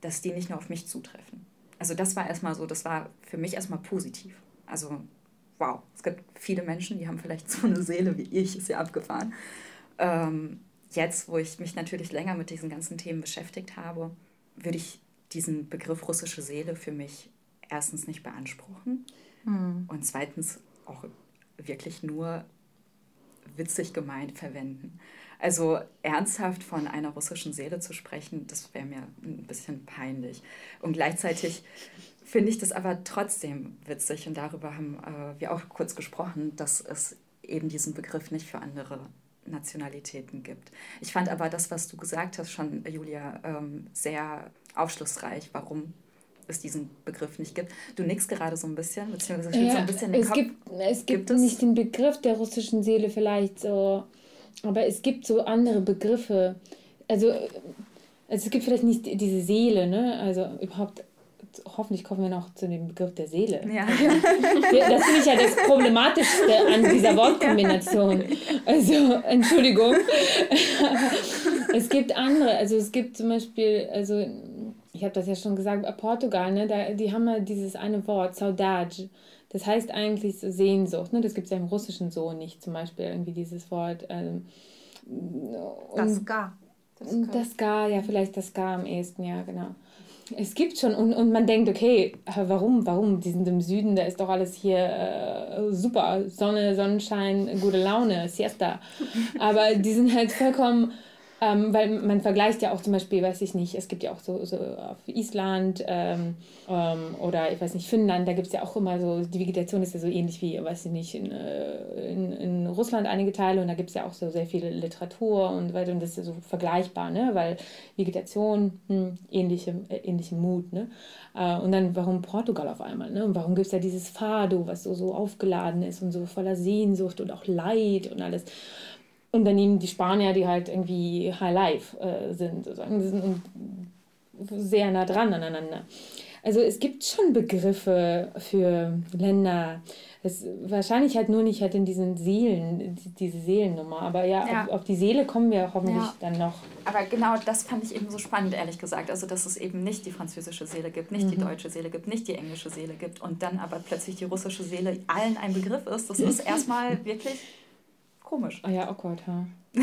dass die nicht nur auf mich zutreffen. Also das war erstmal so, das war für mich erstmal positiv. Also wow, es gibt viele Menschen, die haben vielleicht so eine Seele wie ich, ist ja abgefahren. Ähm, jetzt, wo ich mich natürlich länger mit diesen ganzen Themen beschäftigt habe, würde ich diesen Begriff russische Seele für mich erstens nicht beanspruchen mhm. und zweitens auch wirklich nur witzig gemeint verwenden. Also ernsthaft von einer russischen Seele zu sprechen, das wäre mir ein bisschen peinlich. Und gleichzeitig finde ich das aber trotzdem witzig und darüber haben äh, wir auch kurz gesprochen, dass es eben diesen Begriff nicht für andere Nationalitäten gibt. Ich fand aber das, was du gesagt hast, schon, Julia, ähm, sehr aufschlussreich, warum es diesen Begriff nicht gibt. Du nickst gerade so ein bisschen, beziehungsweise ja, so ein bisschen den es Kopf. Gibt, es gibt, gibt es? nicht den Begriff der russischen Seele vielleicht so, aber es gibt so andere Begriffe. Also, also es gibt vielleicht nicht diese Seele, ne? Also überhaupt hoffentlich kommen wir noch zu dem Begriff der Seele. Ja. [laughs] Das finde ich ja das Problematischste an dieser Wortkombination. Also, Entschuldigung. [laughs] es gibt andere, also es gibt zum Beispiel, also ich habe das ja schon gesagt, Portugal, ne, da, die haben ja dieses eine Wort, Saudade. Das heißt eigentlich Sehnsucht. Ne? Das gibt es ja im Russischen so nicht, zum Beispiel irgendwie dieses Wort. Ähm, das Gar. Das, das Gar, ja, vielleicht das Gar am ehesten, ja, genau. Es gibt schon und, und man denkt, okay, warum, warum? Die sind im Süden, da ist doch alles hier äh, super, Sonne, Sonnenschein, gute Laune, Siesta. [laughs] Aber die sind halt vollkommen ähm, weil man vergleicht ja auch zum Beispiel, weiß ich nicht, es gibt ja auch so, so auf Island ähm, ähm, oder ich weiß nicht, Finnland, da gibt es ja auch immer so, die Vegetation ist ja so ähnlich wie, weiß ich nicht, in, äh, in, in Russland einige Teile und da gibt es ja auch so sehr viel Literatur und weiter und das ist ja so vergleichbar, ne? weil Vegetation, hm, ähnliche, äh, ähnliche Mut. Ne? Äh, und dann, warum Portugal auf einmal? Ne? Und warum gibt es da dieses Fado, was so, so aufgeladen ist und so voller Sehnsucht und auch Leid und alles. Und dann eben die Spanier, die halt irgendwie High Life äh, sind, sozusagen. Die sind sehr nah dran aneinander. Also es gibt schon Begriffe für Länder. Es, wahrscheinlich halt nur nicht halt in diesen Seelen, diese Seelennummer. Aber ja, ja. Auf, auf, die Seele kommen wir hoffentlich ja. dann noch. Aber genau das fand ich eben so spannend, ehrlich gesagt. Also, dass es eben nicht die französische Seele gibt, nicht mhm. die deutsche Seele gibt, nicht die englische Seele gibt und dann aber plötzlich die russische Seele allen ein Begriff ist. Das ist [laughs] erstmal wirklich komisch. Ah ja, awkward, ja. [laughs]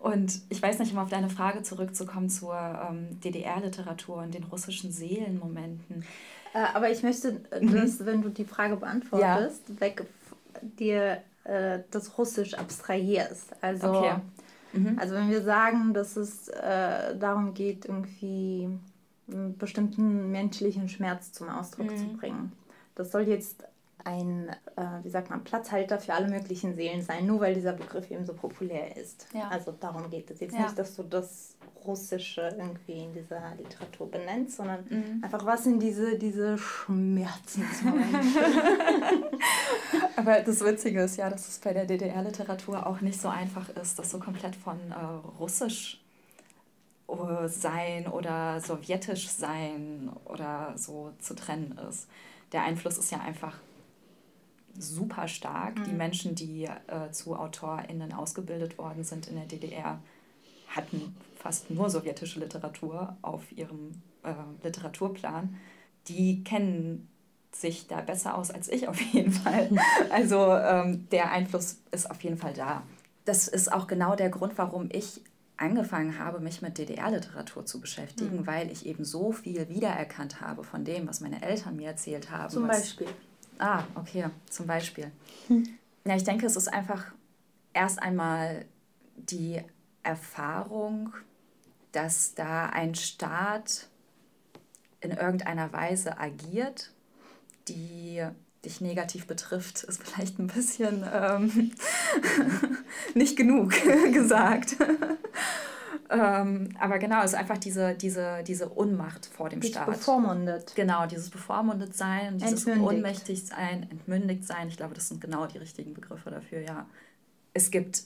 und ich weiß nicht, um auf deine Frage zurückzukommen zur ähm, DDR-Literatur und den russischen Seelenmomenten. Äh, aber ich möchte, äh, mhm. dass, wenn du die Frage beantwortest, ja. weg dir äh, das Russisch abstrahierst. Also, okay. mhm. also wenn wir sagen, dass es äh, darum geht, irgendwie einen bestimmten menschlichen Schmerz zum Ausdruck mhm. zu bringen. Das soll jetzt ein, äh, wie sagt man, Platzhalter für alle möglichen Seelen sein, nur weil dieser Begriff eben so populär ist. Ja. Also darum geht es jetzt ja. nicht, dass du das Russische irgendwie in dieser Literatur benennst, sondern mhm. einfach was in diese, diese Schmerzensmomente. [laughs] [laughs] Aber das Witzige ist ja, dass es bei der DDR-Literatur auch nicht so einfach ist, das so komplett von äh, Russisch äh, sein oder sowjetisch sein oder so zu trennen ist. Der Einfluss ist ja einfach super stark. Mhm. Die Menschen, die äh, zu AutorInnen ausgebildet worden sind in der DDR, hatten fast nur sowjetische Literatur auf ihrem äh, Literaturplan. Die kennen sich da besser aus als ich auf jeden Fall. [laughs] Also ähm, der Einfluss ist auf jeden Fall da. Das ist auch genau der Grund, warum ich angefangen habe, mich mit DDR-Literatur zu beschäftigen, mhm. weil ich eben so viel wiedererkannt habe von dem, was meine Eltern mir erzählt haben. Zum Beispiel. Ah, okay, zum Beispiel. Hm. Ja, ich denke, es ist einfach erst einmal die Erfahrung, dass da ein Staat in irgendeiner Weise agiert, die dich negativ betrifft, ist [laughs] vielleicht ein bisschen ähm, [laughs] nicht genug [laughs] gesagt. Ähm, aber genau, es ist einfach diese, diese, diese Unmacht vor dem Staat. Bevormundet. Genau, dieses bevormundet sein, dieses entmündigt. ohnmächtig sein, entmündigt sein. Ich glaube, das sind genau die richtigen Begriffe dafür, ja. Es gibt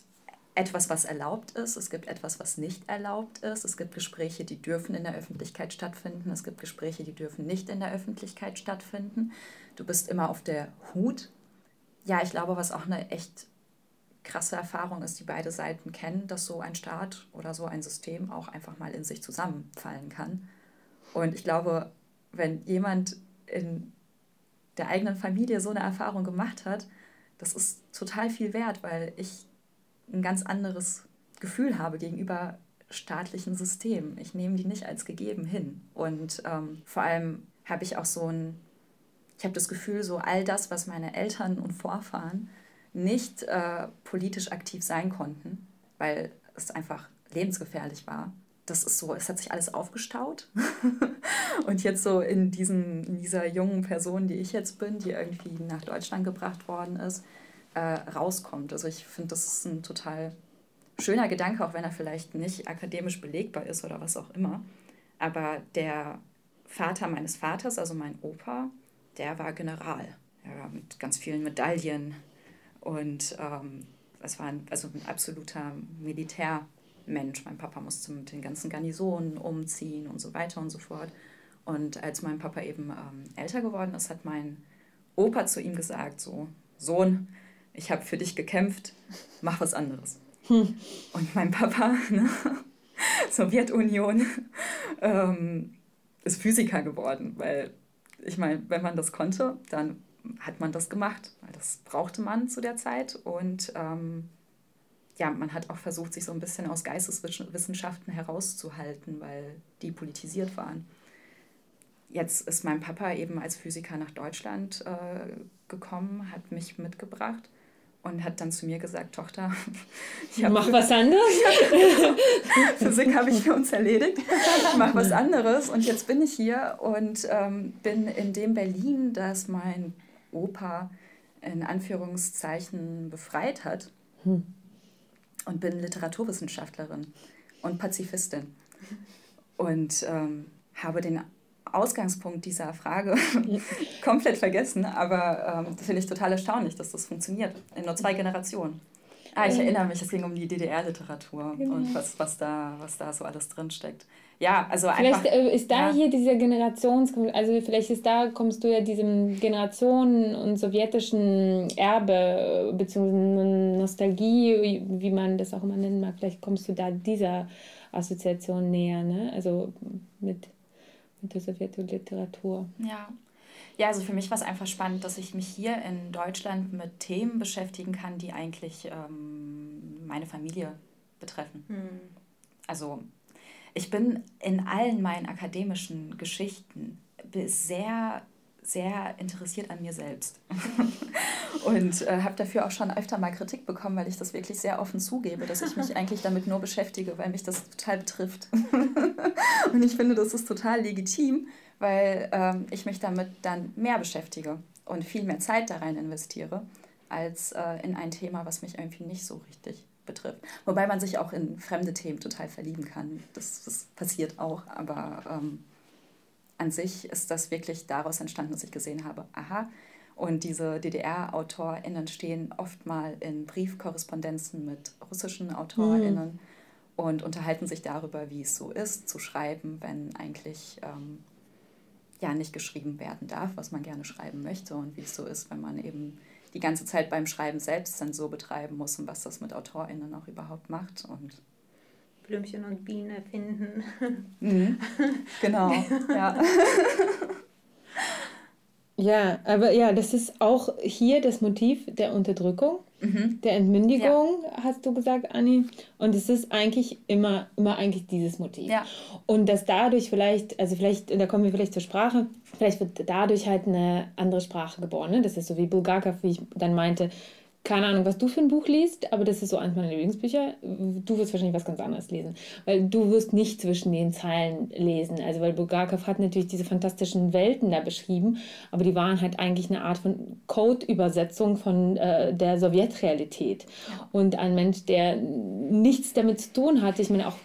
etwas, was erlaubt ist, es gibt etwas, was nicht erlaubt ist, es gibt Gespräche, die dürfen in der Öffentlichkeit stattfinden, es gibt Gespräche, die dürfen nicht in der Öffentlichkeit stattfinden. Du bist immer auf der Hut. Ja, ich glaube, was auch eine echt krasse Erfahrung ist, die beide Seiten kennen, dass so ein Staat oder so ein System auch einfach mal in sich zusammenfallen kann. Und ich glaube, wenn jemand in der eigenen Familie so eine Erfahrung gemacht hat, das ist total viel wert, weil ich ein ganz anderes Gefühl habe gegenüber staatlichen Systemen. Ich nehme die nicht als gegeben hin. Und ähm, vor allem habe ich auch so ein, ich habe das Gefühl, so all das, was meine Eltern und Vorfahren nicht äh, politisch aktiv sein konnten, weil es einfach lebensgefährlich war. Das ist so, es hat sich alles aufgestaut. [laughs] und jetzt so in, diesen, in dieser jungen Person, die ich jetzt bin, die irgendwie nach Deutschland gebracht worden ist, äh, rauskommt. Also ich finde, das ist ein total schöner Gedanke, auch wenn er vielleicht nicht akademisch belegbar ist oder was auch immer. Aber der Vater meines Vaters, also mein Opa, der war General. Er war mit ganz vielen Medaillen und ähm, es war ein, also ein absoluter Militärmensch. Mein Papa musste mit den ganzen Garnisonen umziehen und so weiter und so fort. Und als mein Papa eben ähm, älter geworden ist, hat mein Opa zu ihm gesagt, so, Sohn, ich habe für dich gekämpft, mach was anderes. Hm. Und mein Papa, ne, [laughs] Sowjetunion, ähm, ist Physiker geworden, weil ich meine, wenn man das konnte, dann hat man das gemacht, weil das brauchte man zu der Zeit und ähm, ja, man hat auch versucht, sich so ein bisschen aus Geisteswissenschaften herauszuhalten, weil die politisiert waren. Jetzt ist mein Papa eben als Physiker nach Deutschland äh, gekommen, hat mich mitgebracht und hat dann zu mir gesagt, Tochter, [laughs] ich mach was anderes. [laughs] Physik habe ich für uns erledigt. Ich mach was anderes und jetzt bin ich hier und ähm, bin in dem Berlin, das mein Opa in Anführungszeichen befreit hat hm. und bin Literaturwissenschaftlerin und Pazifistin und ähm, habe den Ausgangspunkt dieser Frage [laughs] komplett vergessen, aber ähm, das finde ich total erstaunlich, dass das funktioniert in nur zwei Generationen. Ah, ich erinnere mich, es ging um die DDR-Literatur genau. und was, was, da, was da so alles drinsteckt. Ja, also einfach. Vielleicht äh, ist da ja. hier dieser Generations, also vielleicht ist da, kommst du ja diesem Generationen- und sowjetischen Erbe, beziehungsweise Nostalgie, wie man das auch immer nennen mag, vielleicht kommst du da dieser Assoziation näher, ne? Also mit mit der Sowjetliteratur. Ja. Ja, also für mich war es einfach spannend, dass ich mich hier in Deutschland mit Themen beschäftigen kann, die eigentlich ähm, meine Familie betreffen. Mhm. Also ich bin in allen meinen akademischen Geschichten sehr sehr interessiert an mir selbst. [laughs] und äh, habe dafür auch schon öfter mal Kritik bekommen, weil ich das wirklich sehr offen zugebe, dass ich mich [laughs] eigentlich damit nur beschäftige, weil mich das total betrifft. [laughs] und ich finde, das ist total legitim, weil ähm, ich mich damit dann mehr beschäftige und viel mehr Zeit da rein investiere, als äh, in ein Thema, was mich irgendwie nicht so richtig betrifft. Wobei man sich auch in fremde Themen total verlieben kann. Das, das passiert auch, aber ähm, an sich ist das wirklich daraus entstanden, dass ich gesehen habe, aha, und diese DDR-AutorInnen stehen oft mal in Briefkorrespondenzen mit russischen AutorInnen mhm. und unterhalten sich darüber, wie es so ist, zu schreiben, wenn eigentlich ähm, ja nicht geschrieben werden darf, was man gerne schreiben möchte und wie es so ist, wenn man eben die ganze Zeit beim Schreiben selbst dann so betreiben muss und was das mit AutorInnen auch überhaupt macht. Und Blümchen und Bienen erfinden. Mhm. Genau, [laughs] ja. Ja, aber ja, das ist auch hier das Motiv der Unterdrückung, mhm. der Entmündigung, ja. hast du gesagt, Anni. Und es ist eigentlich immer, immer eigentlich dieses Motiv. Ja. Und dass dadurch vielleicht, also vielleicht, da kommen wir vielleicht zur Sprache, vielleicht wird dadurch halt eine andere Sprache geboren. Ne? Das ist so wie Bulgakov, wie ich dann meinte, keine Ahnung, was du für ein Buch liest, aber das ist so eins meiner Lieblingsbücher. Du wirst wahrscheinlich was ganz anderes lesen, weil du wirst nicht zwischen den Zeilen lesen. Also weil Bulgakov hat natürlich diese fantastischen Welten da beschrieben, aber die waren halt eigentlich eine Art von Code-Übersetzung von äh, der Sowjetrealität. Und ein Mensch, der nichts damit zu tun hat, ich meine auch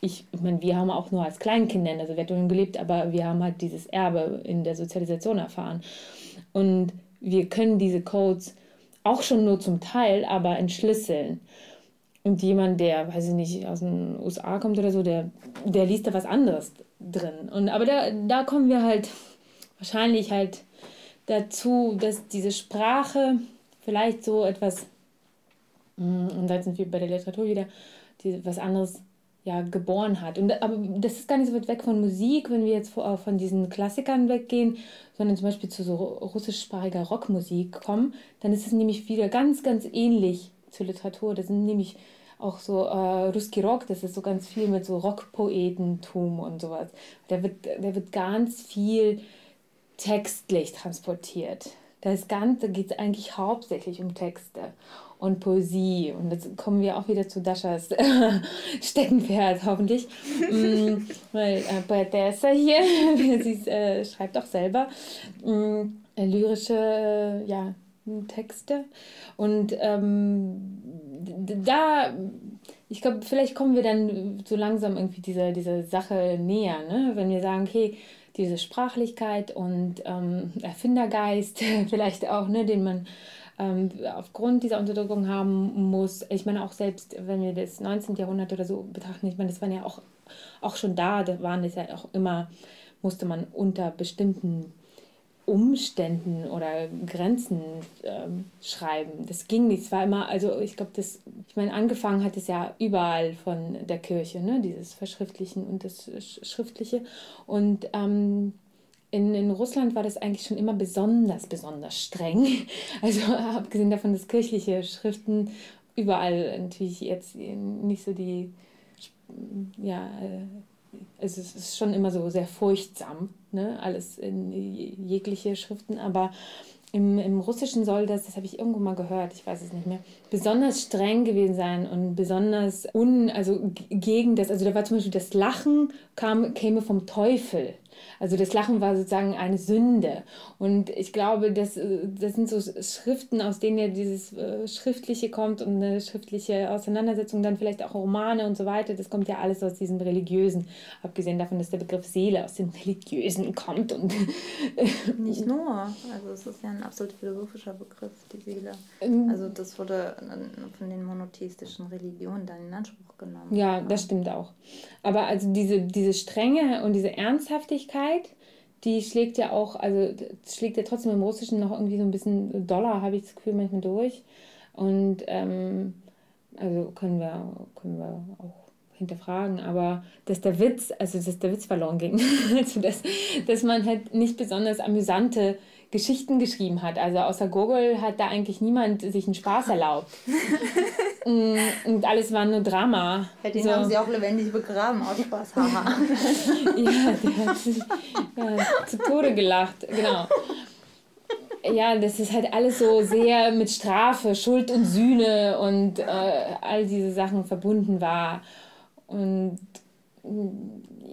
ich, ich meine, wir haben auch nur als Kleinkinder in der Sowjetunion gelebt, aber wir haben halt dieses Erbe in der Sozialisation erfahren. Und wir können diese Codes auch schon nur zum Teil, aber entschlüsseln. Und jemand, der, weiß ich nicht, aus den USA kommt oder so, der, der liest da was anderes drin. Und, aber da, da kommen wir halt wahrscheinlich halt dazu, dass diese Sprache vielleicht so etwas, mm, und da sind wir bei der Literatur wieder, die, was anderes ja, geboren hat. Und, aber das ist gar nicht so weit weg von Musik, wenn wir jetzt von diesen Klassikern weggehen, sondern zum Beispiel zu so russischsprachiger Rockmusik kommen, dann ist es nämlich wieder ganz, ganz ähnlich zur Literatur. Das sind nämlich auch so äh, Ruski Rock, das ist so ganz viel mit so Rockpoetentum und sowas. Da wird, da wird ganz viel textlich transportiert. Da, da geht eigentlich hauptsächlich um Texte und Poesie. Und jetzt kommen wir auch wieder zu Daschas [laughs] Steckenpferd, hoffentlich. mm, weil äh, Poetessa hier, [laughs] sie äh, schreibt auch selber mm, lyrische äh, ja, Texte. Und ähm, da, ich glaube, vielleicht kommen wir dann so langsam irgendwie dieser, dieser Sache näher, ne? wenn wir sagen, okay, diese Sprachlichkeit und ähm, Erfindergeist [laughs] vielleicht auch, ne, den man ähm, aufgrund dieser Unterdrückung haben muss. Ich meine, auch selbst wenn wir das 19. Jahrhundert oder so betrachten, ich meine, das waren ja auch, auch schon da, da waren es ja auch immer, musste man unter bestimmten Umständen oder Grenzen ähm, schreiben. Das ging nicht. Es war immer, also ich glaube, das, ich meine, angefangen hat es ja überall von der Kirche, ne? dieses Verschriftlichen und das Schriftliche. Und ähm, in, in Russland war das eigentlich schon immer besonders, besonders streng. [laughs] Also abgesehen davon, dass kirchliche Schriften überall natürlich jetzt nicht so die, ja, äh, es ist schon immer so sehr furchtsam, ne? alles in jegliche Schriften, aber im, im Russischen soll das, das habe ich irgendwo mal gehört, ich weiß es nicht mehr, besonders streng gewesen sein und besonders un, also gegen das, also da war zum Beispiel das Lachen kam, käme vom Teufel. Also das Lachen war sozusagen eine Sünde. Und ich glaube, das, äh, das sind so Schriften, aus denen ja dieses äh, Schriftliche kommt und eine schriftliche Auseinandersetzung, dann vielleicht auch Romane und so weiter. Das kommt ja alles aus diesem Religiösen. Abgesehen davon, dass der Begriff Seele aus dem Religiösen kommt. Und [laughs] Nicht [laughs] nur. Also es ist ja ein absolut philosophischer Begriff, die Seele. Ähm, also das wurde von den monotheistischen Religionen dann in Anspruch genommen. Ja, das stimmt auch. Aber also diese, diese Strenge und diese Ernsthaftigkeit, die schlägt ja auch, also schlägt ja trotzdem im Russischen noch irgendwie so ein bisschen Dollar, habe ich das Gefühl, manchmal durch. Und ähm, also können wir, können wir auch hinterfragen, aber dass der Witz, also dass der Witz verloren ging. [laughs] also dass, dass man halt nicht besonders amüsante Geschichten geschrieben hat. Also außer Gogol hat da eigentlich niemand sich einen Spaß erlaubt. [laughs] Mm, und alles war nur Drama. Ja, den so. haben sie auch lebendig begraben, aus Spaß, haha. [laughs] ja, der hat sich ja, zu Tode gelacht, genau. Ja, das ist halt alles so sehr mit Strafe, Schuld und Sühne und äh, all diese Sachen verbunden war. Und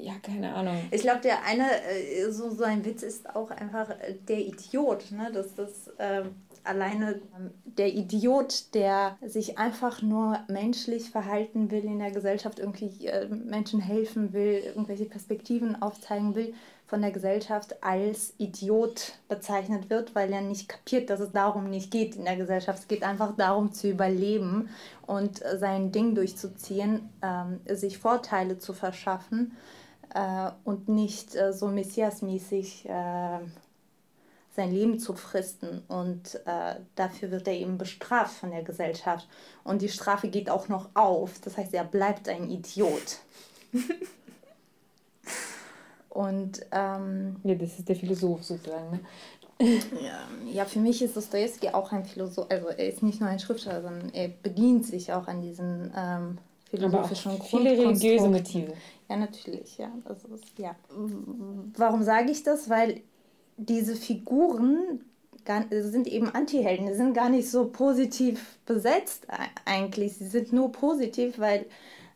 ja, keine Ahnung. Ich glaube, der eine, äh, so, ein Witz ist auch einfach äh, der Idiot, ne? dass das äh, alleine ähm, der Idiot, der sich einfach nur menschlich verhalten will in der Gesellschaft, irgendwie äh, Menschen helfen will, irgendwelche Perspektiven aufzeigen will, von der Gesellschaft als Idiot bezeichnet wird, weil er nicht kapiert, dass es darum nicht geht in der Gesellschaft. Es geht einfach darum zu überleben und äh, sein Ding durchzuziehen, äh, sich Vorteile zu verschaffen äh, und nicht äh, so messiasmäßig äh, sein Leben zu fristen. Und äh, dafür wird er eben bestraft von der Gesellschaft. Und die Strafe geht auch noch auf. Das heißt, er bleibt ein Idiot. [laughs] Und ähm, ja, das ist der Philosoph sozusagen. Ne? [laughs] Ja, ja, für mich ist Dostoevsky auch ein Philosoph. Also er ist nicht nur ein Schriftsteller, sondern er bedient sich auch an diesen ähm, philosophischen Viele religiöse Motive. Ja, natürlich, ja. Das ist, ja. Warum sage ich das? Weil diese Figuren sind eben Antihelden. Die sind gar nicht so positiv besetzt eigentlich. Sie sind nur positiv, weil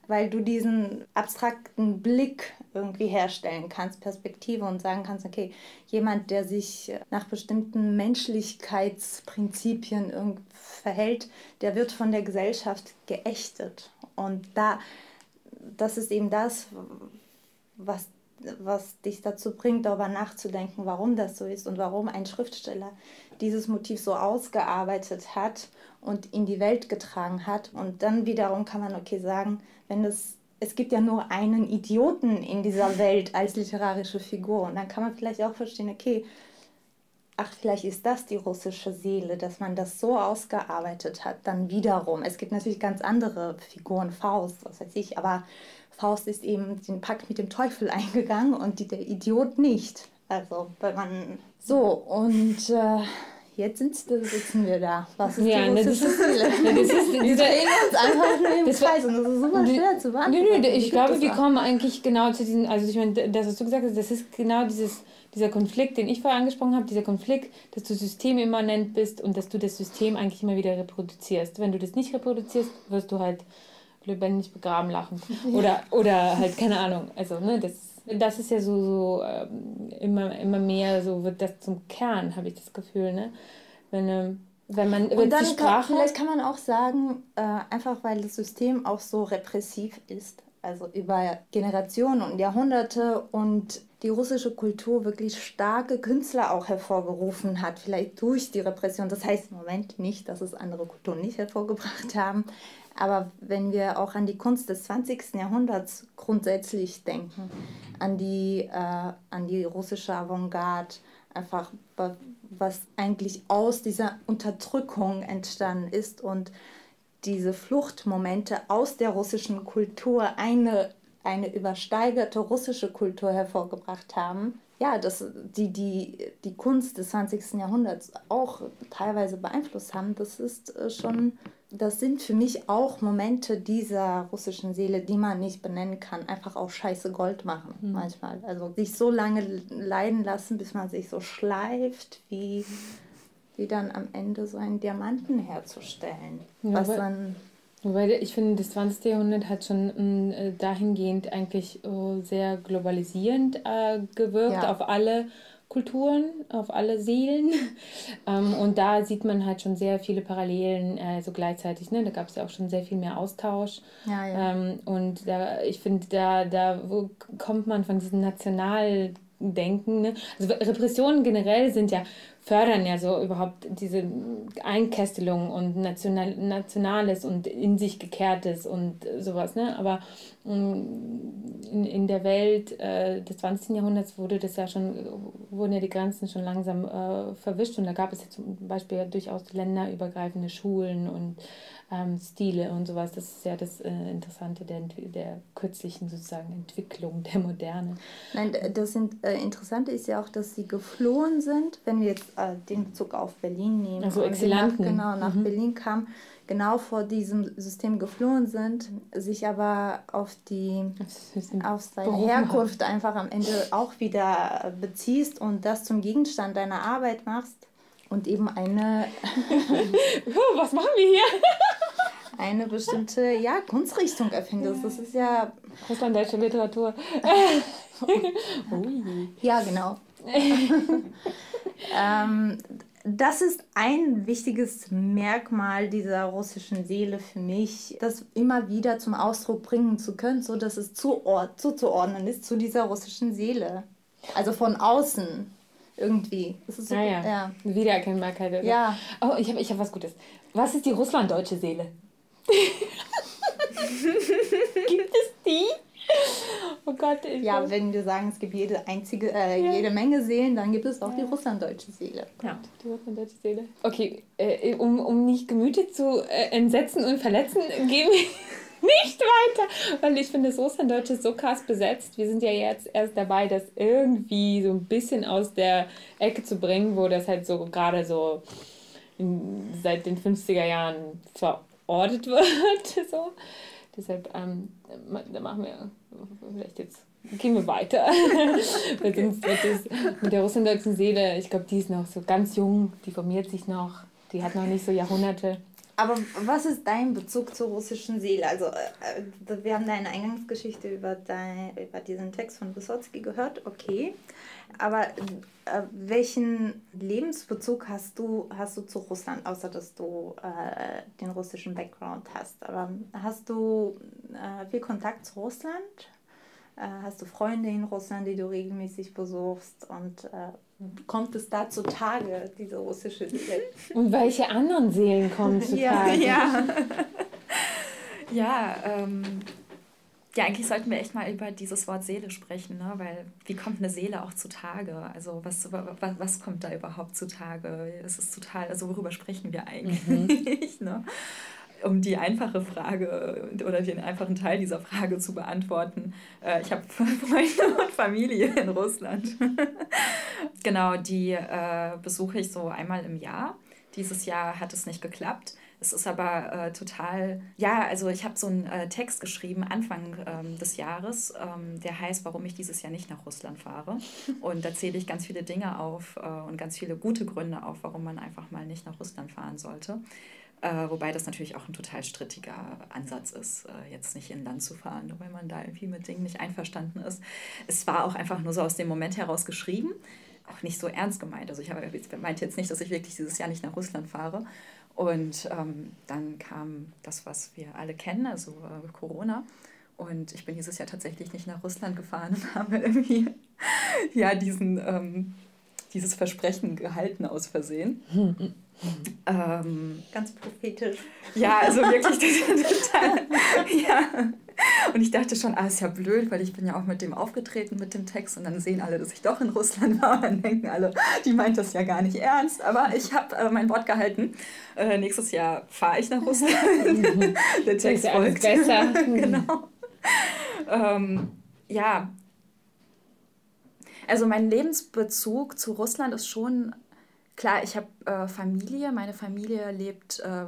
weil du diesen abstrakten Blick irgendwie herstellen kannst, Perspektive und sagen kannst, okay, jemand, der sich nach bestimmten Menschlichkeitsprinzipien verhält, der wird von der Gesellschaft geächtet. Und da, das ist eben das, was, was dich dazu bringt, darüber nachzudenken, warum das so ist und warum ein Schriftsteller dieses Motiv so ausgearbeitet hat und in die Welt getragen hat. Und dann wiederum kann man okay sagen, wenn es es gibt ja nur einen Idioten in dieser Welt als literarische Figur. Und dann kann man vielleicht auch verstehen, okay, ach, vielleicht ist das die russische Seele, dass man das so ausgearbeitet hat. Dann wiederum, es gibt natürlich ganz andere Figuren, Faust, was weiß ich, aber Faust ist eben den Pakt mit dem Teufel [laughs] eingegangen und die, der Idiot nicht. Also, wenn man so und. Äh, Jetzt sitzen wir da. Was ist ja, die russische das ist, Seele? [laughs] das ist, wir drehen uns einfach nur im Kreis und das ist super schwer zu beantworten. Nö, nö, ich glaube, wir kommen eigentlich genau zu diesen, also ich meine, das, was du gesagt hast, das ist genau dieses, dieser Konflikt, den ich vorher angesprochen habe, dieser Konflikt, dass du systemimmanent bist und dass du das System eigentlich immer wieder reproduzierst. Wenn du das nicht reproduzierst, wirst du halt lebendig begraben lachen. Oder, oder halt, keine Ahnung, also, ne, das das ist ja so, so ähm, immer, immer mehr, so wird das zum Kern, habe ich das Gefühl, ne? Wenn, ähm, wenn man und dann kann, vielleicht kann man auch sagen, äh, einfach weil das System auch so repressiv ist, also über Generationen und Jahrhunderte und die russische Kultur wirklich starke Künstler auch hervorgerufen hat, vielleicht durch die Repression. Das heißt im Moment nicht, dass es andere Kulturen nicht hervorgebracht haben, aber wenn wir auch an die Kunst des 20. Jahrhunderts grundsätzlich denken, an die, äh, an die russische Avantgarde, einfach was eigentlich aus dieser Unterdrückung entstanden ist und diese Fluchtmomente aus der russischen Kultur eine, eine übersteigerte russische Kultur hervorgebracht haben. Ja, dass die, die, die Kunst des 20. Jahrhunderts auch teilweise beeinflusst haben, das ist äh, schon das sind für mich auch Momente dieser russischen Seele, die man nicht benennen kann. Einfach auch scheiße Gold machen mhm. manchmal. Also sich so lange leiden lassen, bis man sich so schleift, wie, wie dann am Ende so einen Diamanten herzustellen. Ja, was dann Wobei ich finde, das 20. Jahrhundert hat schon äh, dahingehend eigentlich äh, sehr globalisierend äh, gewirkt ja. auf alle Kulturen, auf alle Seelen. [laughs] Ähm, und da sieht man halt schon sehr viele Parallelen, also gleichzeitig. Ne? Da gab es ja auch schon sehr viel mehr Austausch. Ja, ja. Ähm, und da, ich finde, da, da kommt man von diesem Nationaldenken. Ne? Also Repressionen generell sind ja fördern ja so überhaupt diese Einkästelung und National, Nationales und in sich gekehrtes und sowas. Ne? Aber mm, in, in der Welt äh, des 20. Jahrhunderts wurde das ja schon, wurden ja die Grenzen schon langsam äh, verwischt und da gab es ja zum Beispiel durchaus länderübergreifende Schulen und ähm, Stile und sowas. Das ist ja das äh, Interessante der, der kürzlichen sozusagen Entwicklung der Moderne. Nein, das sind, äh, Interessante ist ja auch, dass sie geflohen sind, wenn wir jetzt äh, den Bezug auf Berlin nehmen. Also Exilanten. Nach, genau, nach mhm. Berlin kamen, genau vor diesem System geflohen sind, sich aber auf die auf seine Herkunft hat. einfach am Ende auch wieder beziehst und das zum Gegenstand deiner Arbeit machst und eben eine. [laughs] Was machen wir hier? [laughs] eine bestimmte ja, Kunstrichtung erfindest. Das ist ja. Russlanddeutsche Literatur. [laughs] Ui. Ja, genau. ähm, das ist ein wichtiges Merkmal dieser russischen Seele für mich, das immer wieder zum Ausdruck bringen zu können, so dass es zuzuordnen ist zu dieser russischen Seele. Also von außen irgendwie. Das ist so, naja. ja. Wiedererkennbarkeit. Oder? Ja. Oh, ich habe ich hab was Gutes. Was ist die russlanddeutsche Seele? [laughs] Gibt es die? Oh Gott. Ich ja, weiß. wenn wir sagen, es gibt jede einzige, äh, ja. jede Menge Seelen, dann gibt es auch ja. die russlanddeutsche Seele. Ja, die russlanddeutsche Seele. Okay, äh, um, um nicht Gemüte zu äh, entsetzen und verletzen, gehen wir nicht weiter, weil ich finde, das Russlanddeutsche ist so krass besetzt. Wir sind ja jetzt erst dabei, das irgendwie so ein bisschen aus der Ecke zu bringen, wo das halt so gerade so in, seit den 50er Jahren verortet [laughs] wird. so. Deshalb, ähm, da machen wir vielleicht jetzt gehen wir weiter. [laughs] Weil sonst wird es mit der russlanddeutschen Seele, ich glaube, die ist noch so ganz jung, die formiert sich noch, die hat noch nicht so Jahrhunderte. Aber was ist dein Bezug zur russischen Seele? Also, äh, äh, wir haben deine Eingangsgeschichte über, dein, über diesen Text von Wysotsky gehört, okay. Aber äh, welchen Lebensbezug hast du, hast du zu Russland, außer dass du äh, den russischen Background hast? Aber hast du äh, viel Kontakt zu Russland? Äh, hast du Freunde in Russland, die du regelmäßig besuchst? Und kommt es da zutage, diese russische Seele? Und welche anderen Seelen kommen [laughs] zutage? ja, ja. ja, ähm, ja, eigentlich sollten wir echt mal über dieses Wort Seele sprechen, ne? weil wie kommt eine Seele auch zutage? Also was, was, was kommt da überhaupt zutage? Es ist total, also worüber sprechen wir eigentlich? Mhm. [laughs] ne? Um die einfache Frage oder den einfachen Teil dieser Frage zu beantworten. Äh, ich habe [laughs] Freunde und Familie in Russland. [laughs] genau, die äh, besuche ich so einmal im Jahr. Dieses Jahr hat es nicht geklappt. Es ist aber äh, total, ja, also ich habe so einen äh, Text geschrieben Anfang ähm, des Jahres, ähm, der heißt, warum ich dieses Jahr nicht nach Russland fahre. Und da zähle ich ganz viele Dinge auf äh, und ganz viele gute Gründe auf, warum man einfach mal nicht nach Russland fahren sollte. Äh, wobei das natürlich auch ein total strittiger Ansatz ist, äh, jetzt nicht in Land zu fahren, nur weil man da irgendwie mit Dingen nicht einverstanden ist. Es war auch einfach nur so aus dem Moment heraus geschrieben, auch nicht so ernst gemeint. Also ich habe, meinte jetzt nicht, dass ich wirklich dieses Jahr nicht nach Russland fahre. Und ähm, dann kam das, was wir alle kennen, also äh, Corona. Und ich bin dieses Jahr tatsächlich nicht nach Russland gefahren und [laughs] habe irgendwie ja, diesen, ähm, dieses Versprechen gehalten aus Versehen. Ähm, Ganz prophetisch. Ja, also wirklich [laughs] total. ja. Und ich dachte schon, ah, ist ja blöd, weil ich bin ja auch mit dem aufgetreten mit dem Text und dann sehen alle, dass ich doch in Russland war und dann denken alle, die meint das ja gar nicht ernst. Aber ich habe äh, mein Wort gehalten. Äh, nächstes Jahr fahre ich nach Russland. [laughs] Der Text ist folgt. besser. [laughs] genau. Ähm, ja. Also mein Lebensbezug zu Russland ist schon Klar, ich habe äh, Familie. Meine Familie lebt äh,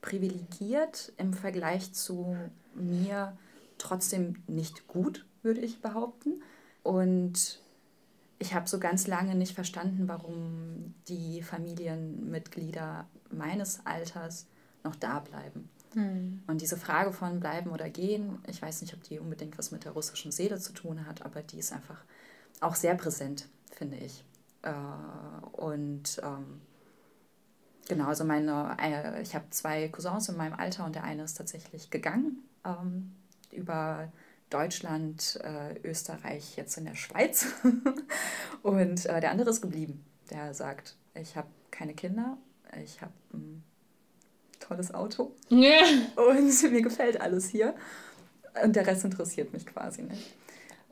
privilegiert im Vergleich zu mir trotzdem nicht gut, würde ich behaupten. Und ich habe so ganz lange nicht verstanden, warum die Familienmitglieder meines Alters noch da bleiben. Hm. Und diese Frage von bleiben oder gehen, ich weiß nicht, ob die unbedingt was mit der russischen Seele zu tun hat, aber die ist einfach auch sehr präsent, finde ich. Äh, und ähm, genau, also meine, äh, ich habe zwei Cousins in meinem Alter und der eine ist tatsächlich gegangen ähm, über Deutschland, äh, Österreich, jetzt in der Schweiz. [laughs] und äh, der andere ist geblieben. Der sagt, ich habe keine Kinder, ich habe ein tolles Auto [laughs] und mir gefällt alles hier. Und der Rest interessiert mich quasi nicht.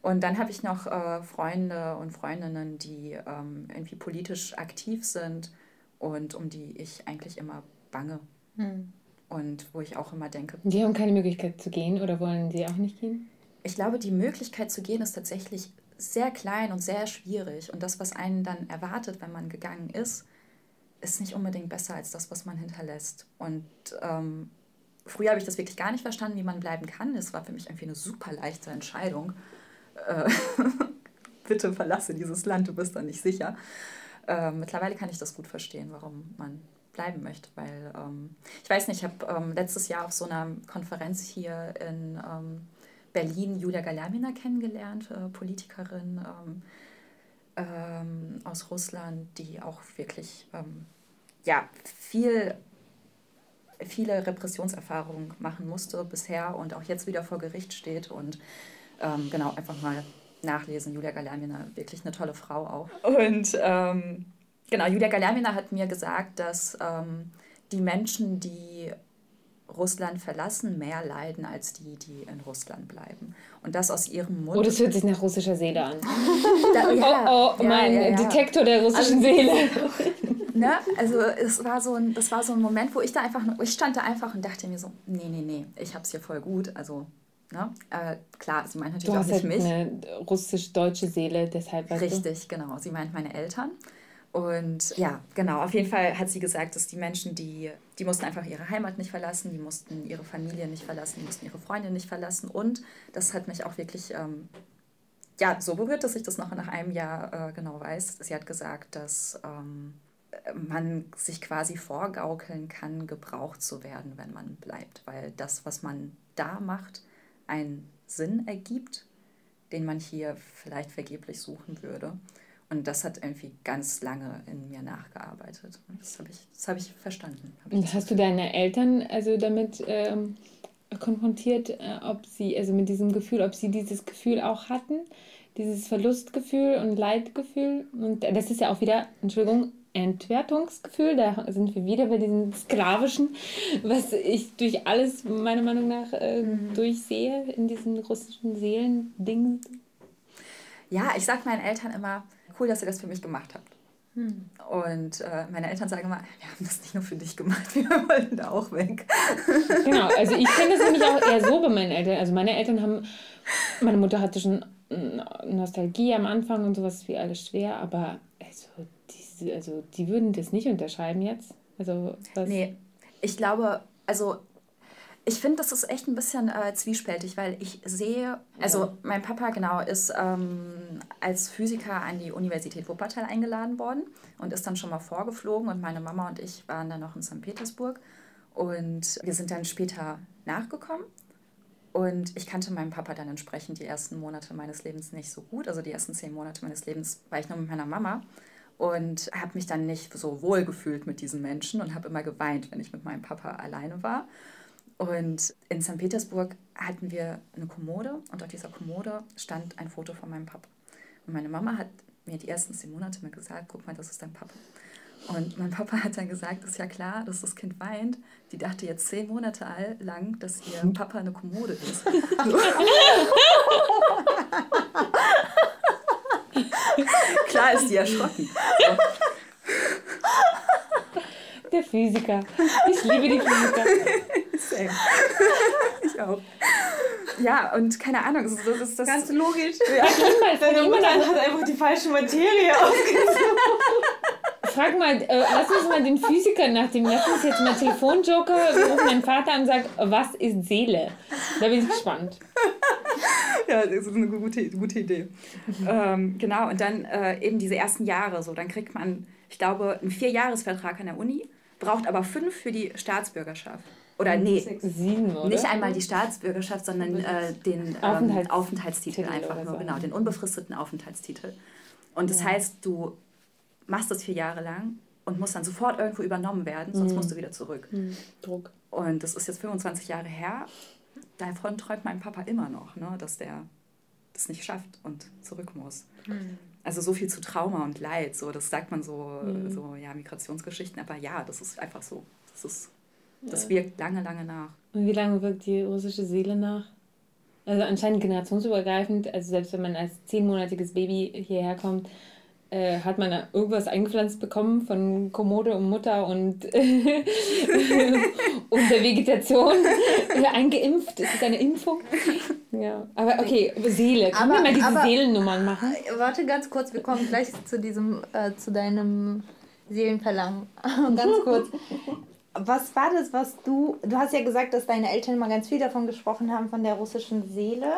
Und dann habe ich noch äh, Freunde und Freundinnen, die ähm, irgendwie politisch aktiv sind und um die ich eigentlich immer bange. Hm. Und wo ich auch immer denke. Die haben keine Möglichkeit zu gehen oder wollen sie auch nicht gehen? Ich glaube, die Möglichkeit zu gehen ist tatsächlich sehr klein und sehr schwierig. Und das, was einen dann erwartet, wenn man gegangen ist, ist nicht unbedingt besser als das, was man hinterlässt. Und ähm, früher habe ich das wirklich gar nicht verstanden, wie man bleiben kann. Es war für mich irgendwie eine super leichte Entscheidung äh, [laughs] bitte verlasse dieses Land, du bist da nicht sicher. Äh, mittlerweile kann ich das gut verstehen, warum man bleiben möchte. Weil ähm, ich weiß nicht, ich habe ähm, letztes Jahr auf so einer Konferenz hier in ähm, Berlin Julia Galamina kennengelernt, äh, Politikerin ähm, ähm, aus Russland, die auch wirklich ähm, ja, viel, viele Repressionserfahrungen machen musste bisher und auch jetzt wieder vor Gericht steht und genau, einfach mal nachlesen. Julia Galamina, wirklich eine tolle Frau auch. [laughs] Und genau, Julia Galermina hat mir gesagt, dass ähm, die Menschen, die Russland verlassen, mehr leiden als die, die in Russland bleiben. Und das aus ihrem Mund. Oh, das hört sich nach russischer Seele an. [laughs] da, ja, oh, oh, mein ja, ja, Detektor der russischen also, Seele. [laughs] ne? Also es war so ein, das war so ein Moment, wo ich da einfach, ich stand da einfach und dachte mir so, nee, nee, nee, ich hab's hier voll gut. Also Ne? Äh, klar, sie meint natürlich du auch nicht halt mich. eine russisch-deutsche Seele, deshalb. Richtig, du? genau. Sie meint meine Eltern. Und ja, genau, auf jeden Fall hat sie gesagt, dass die Menschen, die, die mussten einfach ihre Heimat nicht verlassen, die mussten ihre Familie nicht verlassen, die mussten ihre Freunde nicht verlassen. Und das hat mich auch wirklich ähm, ja, so berührt, dass ich das noch nach einem Jahr äh, genau weiß. Sie hat gesagt, dass ähm, man sich quasi vorgaukeln kann, gebraucht zu werden, wenn man bleibt, weil das, was man da macht, einen Sinn ergibt, den man hier vielleicht vergeblich suchen würde. Und das hat irgendwie ganz lange in mir nachgearbeitet. Das habe ich, hab ich verstanden. Hab ich Und hast du deine Eltern also damit ähm, konfrontiert, äh, ob sie, also mit diesem Gefühl, ob sie dieses Gefühl auch hatten? Dieses Verlustgefühl und Leidgefühl. Und das ist ja auch wieder, Entschuldigung, Entwertungsgefühl. Da sind wir wieder bei diesem sklavischen, was ich durch alles meiner Meinung nach äh, mhm. durchsehe in diesen russischen Seelendingen. Ja, ich sage meinen Eltern immer, cool, dass ihr das für mich gemacht habt. Hm. Und äh, meine Eltern sagen immer, wir haben das nicht nur für dich gemacht, [laughs] wir wollten da auch weg. Genau, also ich kenne das nämlich auch eher so bei meinen Eltern. Also meine Eltern haben, meine Mutter hatte schon Nostalgie am Anfang und sowas wie alles schwer, aber also also die würden das nicht unterschreiben jetzt. Also was? Nee, ich glaube, also ich finde, das ist echt ein bisschen äh, zwiespältig, weil ich sehe, also ja. mein Papa genau ist ähm, als Physiker an die Universität Wuppertal eingeladen worden und ist dann schon mal vorgeflogen und meine Mama und ich waren dann noch in St. Petersburg und wir sind dann später nachgekommen und ich kannte meinen Papa dann entsprechend die ersten Monate meines Lebens nicht so gut, also die ersten zehn Monate meines Lebens war ich nur mit meiner Mama und habe mich dann nicht so wohl gefühlt mit diesen Menschen und habe immer geweint, wenn ich mit meinem Papa alleine war. Und in St. Petersburg hatten wir eine Kommode und auf dieser Kommode stand ein Foto von meinem Papa. Und meine Mama hat mir die ersten zehn Monate mal gesagt, guck mal, das ist dein Papa. Und mein Papa hat dann gesagt, ist ja klar, dass das Kind weint. Die dachte jetzt zehn Monate lang, dass ihr Papa eine Kommode ist. [laughs] [laughs] [laughs] klar ist die erschrocken. So. [laughs] Der Physiker. Ich liebe die Physiker. Same. ich auch. Ja, und keine Ahnung, das ist das. das Ganz logisch. Ja. Deine Mutter hat einfach die falsche Materie [laughs] ausgesucht. Frag mal, äh, lass uns mal den Physiker nach dem, lass uns jetzt mal Telefonjoker, wir rufen meinen Vater an und sagen, was ist Seele? Da bin ich gespannt. ja, das ist eine gute, gute Idee. Mhm. Ähm, genau, und dann äh, eben diese ersten Jahre so, dann kriegt man, ich glaube, einen Vierjahresvertrag an der Uni, braucht aber fünf für die Staatsbürgerschaft. Oder nee, sieben, oder? nicht einmal die Staatsbürgerschaft, sondern äh, den ähm, Aufenthaltstitel einfach nur, genau, den unbefristeten Aufenthaltstitel. Und das ja. heißt, du machst das vier Jahre lang und musst dann sofort irgendwo übernommen werden, sonst mhm. musst du wieder zurück. Mhm. Druck. Und das ist jetzt 25 Jahre her. Davon träumt mein Papa immer noch, ne, dass der das nicht schafft und zurück muss. Mhm. Also so viel zu Trauma und Leid, so das sagt man so, mhm. so ja Migrationsgeschichten, aber ja, das ist einfach so. Das ist das wirkt lange, lange nach. Und wie lange wirkt die russische Seele nach? Also anscheinend generationsübergreifend, also selbst wenn man als zehnmonatiges Baby hierher kommt, äh, hat man irgendwas eingepflanzt bekommen von Kommode und Mutter und, [laughs] und der Vegetation [laughs] eingeimpft. Ist das eine Impfung? Ja, aber okay, Seele. Können aber, wir mal diese aber, Seelennummern machen? Warte ganz kurz, wir kommen gleich zu diesem, äh, zu deinem Seelenverlangen. [laughs] ganz kurz was war das, was du. Du hast ja gesagt, dass deine Eltern immer ganz viel davon gesprochen haben, von der russischen Seele.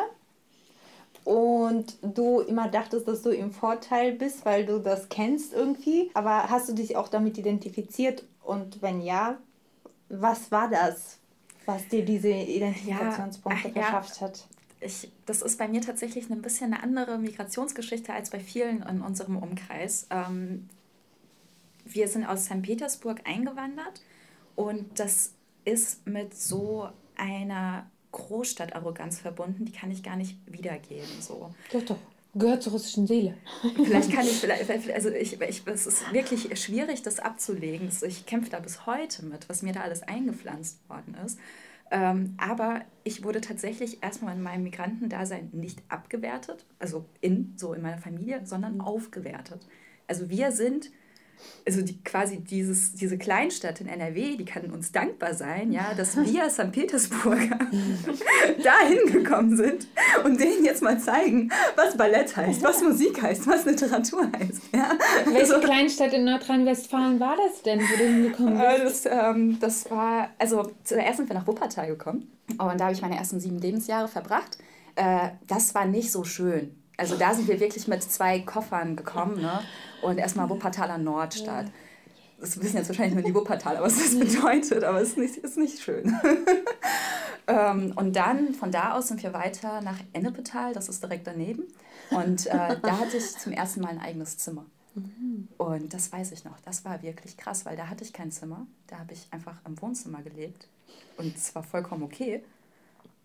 Und du immer dachtest, dass du im Vorteil bist, weil du das kennst irgendwie. Aber hast du dich auch damit identifiziert Und wenn ja, was war das, was dir diese Identifikationspunkte ja, verschafft hat? Ich, das ist bei mir tatsächlich ein bisschen eine andere Migrationsgeschichte als bei vielen in unserem Umkreis. Ähm, wir sind aus St. Petersburg eingewandert und das ist mit so einer Großstadtarroganz verbunden, die kann ich gar nicht wiedergeben. So. Doch, doch. Gehört zur russischen Seele. Vielleicht kann ich, [laughs] vielleicht, also ich, ich, es ist wirklich schwierig, das abzulegen. Ich kämpfe da bis heute mit, was mir da alles eingepflanzt worden ist. Ähm, aber ich wurde tatsächlich erstmal in meinem Migrantendasein nicht abgewertet, also in, so in meiner Familie, sondern aufgewertet. Also wir sind also die, quasi dieses, diese Kleinstadt in NRW, die kann uns dankbar sein, ja, dass [laughs] wir St. Petersburger [laughs] da hingekommen sind und denen jetzt mal zeigen, was Ballett heißt, was Musik heißt, was Literatur heißt. Ja. Welche also, Kleinstadt in Nordrhein-Westfalen war das denn, wo du hingekommen bist? Das, ähm, das war, also zuerst sind wir nach Wuppertal gekommen und da habe ich meine ersten sieben Lebensjahre verbracht. Äh, das war nicht so schön. Also da sind wir wirklich mit zwei Koffern gekommen, ne? Und erstmal Wuppertaler Nordstadt. Das wissen jetzt wahrscheinlich nur die Wuppertaler, was das bedeutet, aber es ist nicht, ist nicht schön. [laughs] ähm, und dann von da aus sind wir weiter nach Ennepetal, das ist direkt daneben. Und äh, da hatte ich zum ersten Mal ein eigenes Zimmer. Und das weiß ich noch. Das war wirklich krass, weil da hatte ich kein Zimmer. Da habe ich einfach im Wohnzimmer gelebt. Und es war vollkommen okay.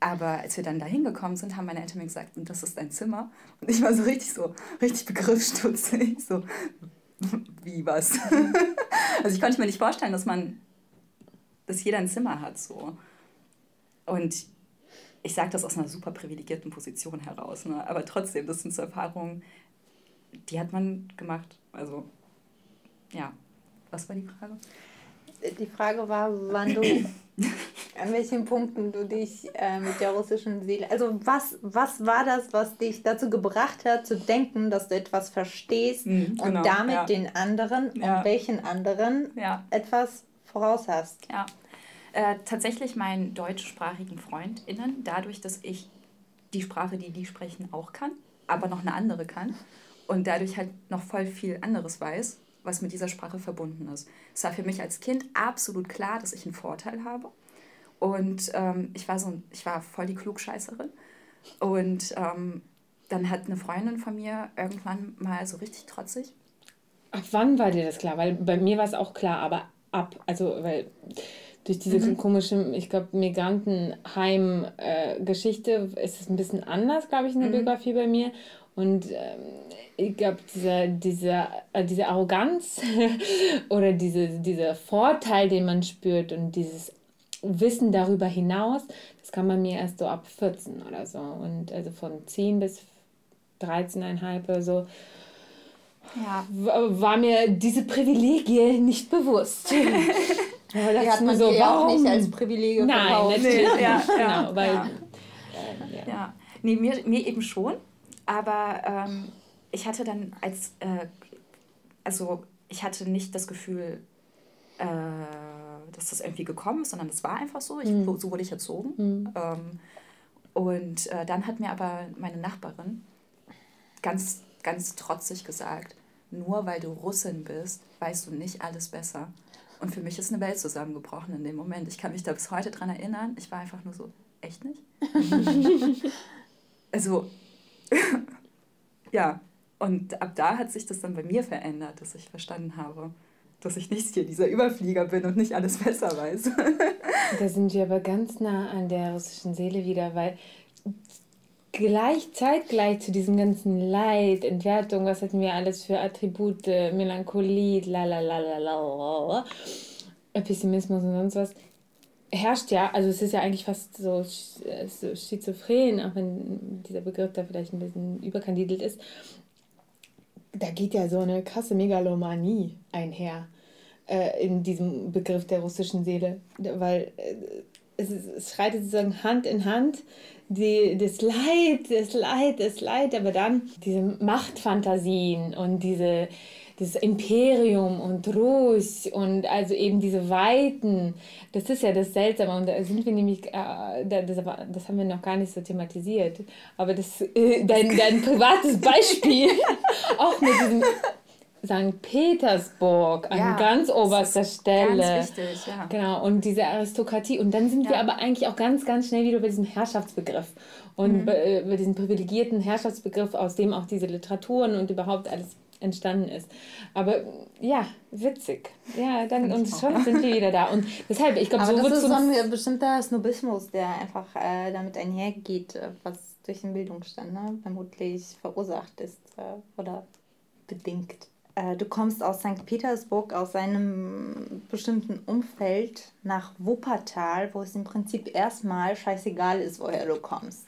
Aber als wir dann da hingekommen sind, haben meine Eltern mir gesagt, und das ist dein Zimmer. Und ich war so richtig so, richtig begriffsstutzig. So, [laughs] wie was? [laughs] also ich konnte mir nicht vorstellen, dass man, dass jeder ein Zimmer hat. So. Und ich sage das aus einer super privilegierten Position heraus. Ne? Aber trotzdem, das sind so Erfahrungen, die hat man gemacht. Also, ja. Was war die Frage? Die Frage war, wann du [coughs] an welchen Punkten du dich äh, mit der russischen Seele. Also was, was war das, was dich dazu gebracht hat, zu denken, dass du etwas verstehst mhm, genau, und damit ja. den anderen ja. und welchen anderen ja. etwas voraus hast? Ja. Äh, tatsächlich meinen deutschsprachigen FreundInnen, dadurch, dass ich die Sprache, die die sprechen, auch kann, aber noch eine andere kann und dadurch halt noch voll viel anderes weiß, was mit dieser Sprache verbunden ist. Es war für mich als Kind absolut klar, dass ich einen Vorteil habe und ähm, ich, war so, ich war voll die Klugscheißerin. Und ähm, dann hat eine Freundin von mir irgendwann mal so richtig trotzig. Ab wann war dir das klar? Weil bei mir war es auch klar, aber ab. Also, weil durch diese mhm. komische, ich glaube, Migrantenheim-Geschichte äh, ist es ein bisschen anders, glaube ich, in der mhm. Biografie bei mir. Und ähm, ich glaube, dieser, dieser, äh, diese Arroganz [laughs] oder diese, dieser Vorteil, den man spürt und dieses Wissen darüber hinaus, das kann man mir erst so ab 14 oder so. Und also von 10 bis 13,5 oder so. Ja. war mir diese Privilegie nicht bewusst. [laughs] Aber das hat man so auch nicht als Privilegium Nein, verkauft. natürlich. Nee, ja, genau, weil, ja. Äh, ja. Nee, mir, mir eben schon. Aber ähm, ich hatte dann als, äh, also ich hatte nicht das Gefühl, äh, dass das irgendwie gekommen ist, sondern das war einfach so. Ich, mhm. So wurde ich erzogen. Mhm. Ähm, und äh, dann hat mir aber meine Nachbarin ganz, ganz trotzig gesagt, nur weil du Russin bist, weißt du nicht alles besser. Und für mich ist eine Welt zusammengebrochen in dem Moment. Ich kann mich da bis heute dran erinnern. Ich war einfach nur so, echt nicht? [laughs] also, [laughs] ja. Und ab da hat sich das dann bei mir verändert, dass ich verstanden habe, dass ich nicht hier dieser Überflieger bin und nicht alles besser weiß. [laughs] da sind wir aber ganz nah an der russischen Seele wieder, weil gleich, zu diesem ganzen Leid, Entwertung, was hatten wir alles für Attribute, Melancholie, la la la la la, Pessimismus und sonst was, herrscht ja, also es ist ja eigentlich fast so, so schizophren, auch wenn dieser Begriff da vielleicht ein bisschen überkandidelt ist, da geht ja so eine krasse Megalomanie einher äh, in diesem Begriff der russischen Seele, weil äh, es, es schreitet sozusagen Hand in Hand die, das Leid, das Leid, das Leid, aber dann diese Machtfantasien und diese das Imperium und Russ und also eben diese Weiten, das ist ja das Seltsame und da sind wir nämlich, äh, das, das haben wir noch gar nicht so thematisiert, aber das, äh, dein, dein privates Beispiel, [laughs] auch mit diesem St. Petersburg an ja, ganz oberster Stelle. Ganz wichtig, ja. Genau, und diese Aristokratie. Und dann sind ja. wir aber eigentlich auch ganz, ganz schnell wieder bei diesem Herrschaftsbegriff. Und mhm. bei, äh, bei diesem privilegierten Herrschaftsbegriff, aus dem auch diese Literaturen und überhaupt alles entstanden ist. Aber ja, witzig. Ja, dann und schon sind wir wieder da. Und deshalb, ich glaube, so das ist so ein bestimmter Snobismus, der einfach äh, damit einhergeht, äh, was durch den Bildungsstand ne, vermutlich verursacht ist äh, oder bedingt. Äh, du kommst aus St. Petersburg, aus einem bestimmten Umfeld nach Wuppertal, wo es im Prinzip erstmal scheißegal ist, woher du kommst.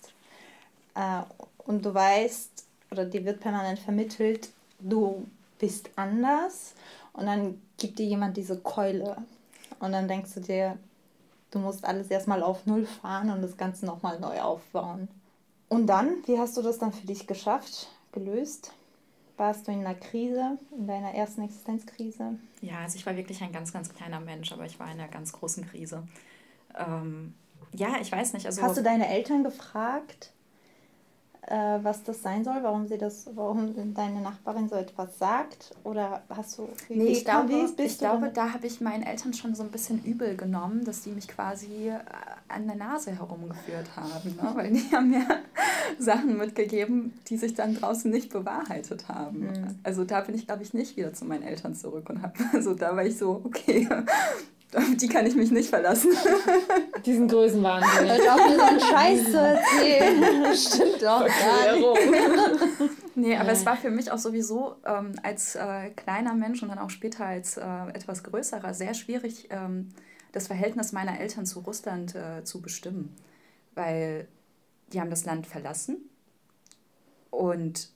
Äh, und du weißt, oder dir wird permanent vermittelt, du bist anders und dann gibt dir jemand diese Keule und dann denkst du dir, du musst alles erstmal auf Null fahren und das Ganze nochmal neu aufbauen. Und dann, wie hast du das dann für dich geschafft, gelöst? Warst du in einer Krise, in deiner ersten Existenzkrise? Ja, also ich war wirklich ein ganz, ganz kleiner Mensch, aber ich war in einer ganz großen Krise. Ähm, ja, ich weiß nicht. Also Hast du deine Eltern gefragt? Äh, was das sein soll, warum sie das, warum deine Nachbarin so etwas sagt? Oder hast du wie, nee, ich glaube, ich glaube da habe ich meinen Eltern schon so ein bisschen übel genommen, dass die mich quasi äh, an der Nase herumgeführt haben. Ne? Weil die haben mir [laughs] Sachen mitgegeben, die sich dann draußen nicht bewahrheitet haben. Mhm. Also da bin ich, glaube ich, nicht wieder zu meinen Eltern zurück und habe, [laughs] also da war ich so, okay, auf die kann ich mich nicht verlassen. [laughs] Diesen Größenwahnsinn. Hört auf, mir so einen Scheiß zu [laughs] erzählen. Stimmt doch gar nicht. [laughs] nee, aber es war für mich auch sowieso ähm, als äh, kleiner Mensch und dann auch später als äh, etwas größerer sehr schwierig, ähm, das Verhältnis meiner Eltern zu Russland äh, zu bestimmen. Weil die haben das Land verlassen und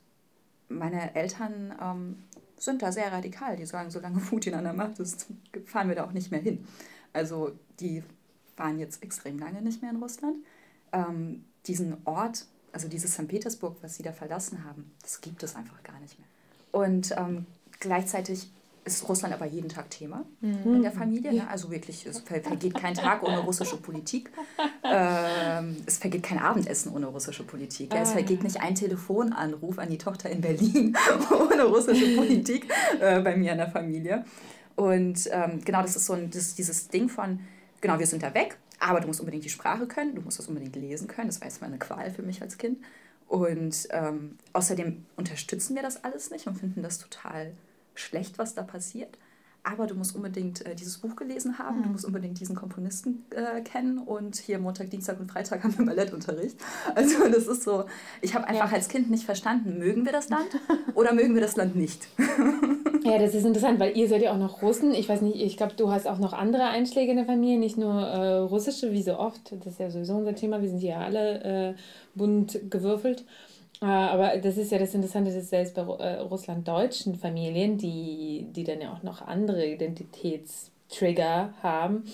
meine Eltern ähm, sind da sehr radikal. Die sagen, solange [laughs] Putin an der Macht ist, fahren wir da auch nicht mehr hin. Also die waren jetzt extrem lange nicht mehr in Russland. Ähm, diesen Ort, also dieses St. Petersburg, was sie da verlassen haben, das gibt es einfach gar nicht mehr. Und ähm, gleichzeitig ist Russland aber jeden Tag Thema mhm. in der Familie. Ne? Also wirklich, es vergeht kein Tag ohne russische Politik. Ähm, es vergeht kein Abendessen ohne russische Politik. Ja? Es ah. vergeht nicht ein Telefonanruf an die Tochter in Berlin [laughs] ohne russische Politik äh, bei mir in der Familie. Und ähm, genau, das ist so ein, das, dieses Ding von, genau, wir sind da weg, aber du musst unbedingt die Sprache können, du musst das unbedingt lesen können. Das war jetzt mal eine Qual für mich als Kind. Und ähm, außerdem unterstützen wir das alles nicht und finden das total schlecht, was da passiert. Aber du musst unbedingt äh, dieses Buch gelesen haben, mhm. du musst unbedingt diesen Komponisten äh, kennen und hier Montag, Dienstag und Freitag [laughs] haben wir Ballettunterricht. Also das ist so, ich habe einfach ja. als Kind nicht verstanden, mögen wir das Land oder mögen wir das Land nicht? [laughs] ja, das ist interessant, weil ihr seid ja auch noch Russen. Ich weiß nicht, ich glaube, du hast auch noch andere Einschläge in der Familie, nicht nur äh, russische, wie so oft. Das ist ja sowieso unser Thema, wir sind hier alle äh, bunt gewürfelt. Äh, aber das ist ja das Interessante, dass selbst bei äh, russlanddeutschen Familien, die, die dann ja auch noch andere Identitätstrigger haben,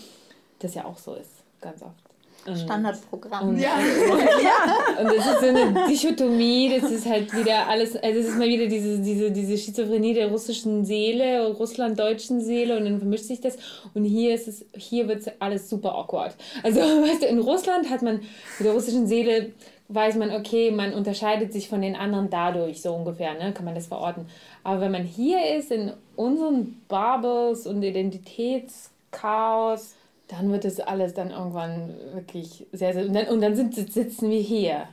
das ja auch so ist, ganz oft. Standardprogramm. Und, ja. [laughs] ja. [laughs] Und das ist so eine Dichotomie, das ist halt wieder alles, also es ist mal wieder diese, diese, diese Schizophrenie der russischen Seele, russlanddeutschen Seele und dann vermischt sich das. Und hier ist es, hier wird alles super awkward. Also, [laughs] weißt du, in Russland hat man mit der russischen Seele weiß man, okay, man unterscheidet sich von den anderen dadurch, so ungefähr, ne? kann man das verorten. Aber wenn man hier ist, in unseren Bubbles und Identitätschaos, dann wird das alles dann irgendwann wirklich sehr, sehr. Und dann, und dann sind, sitzen wir hier.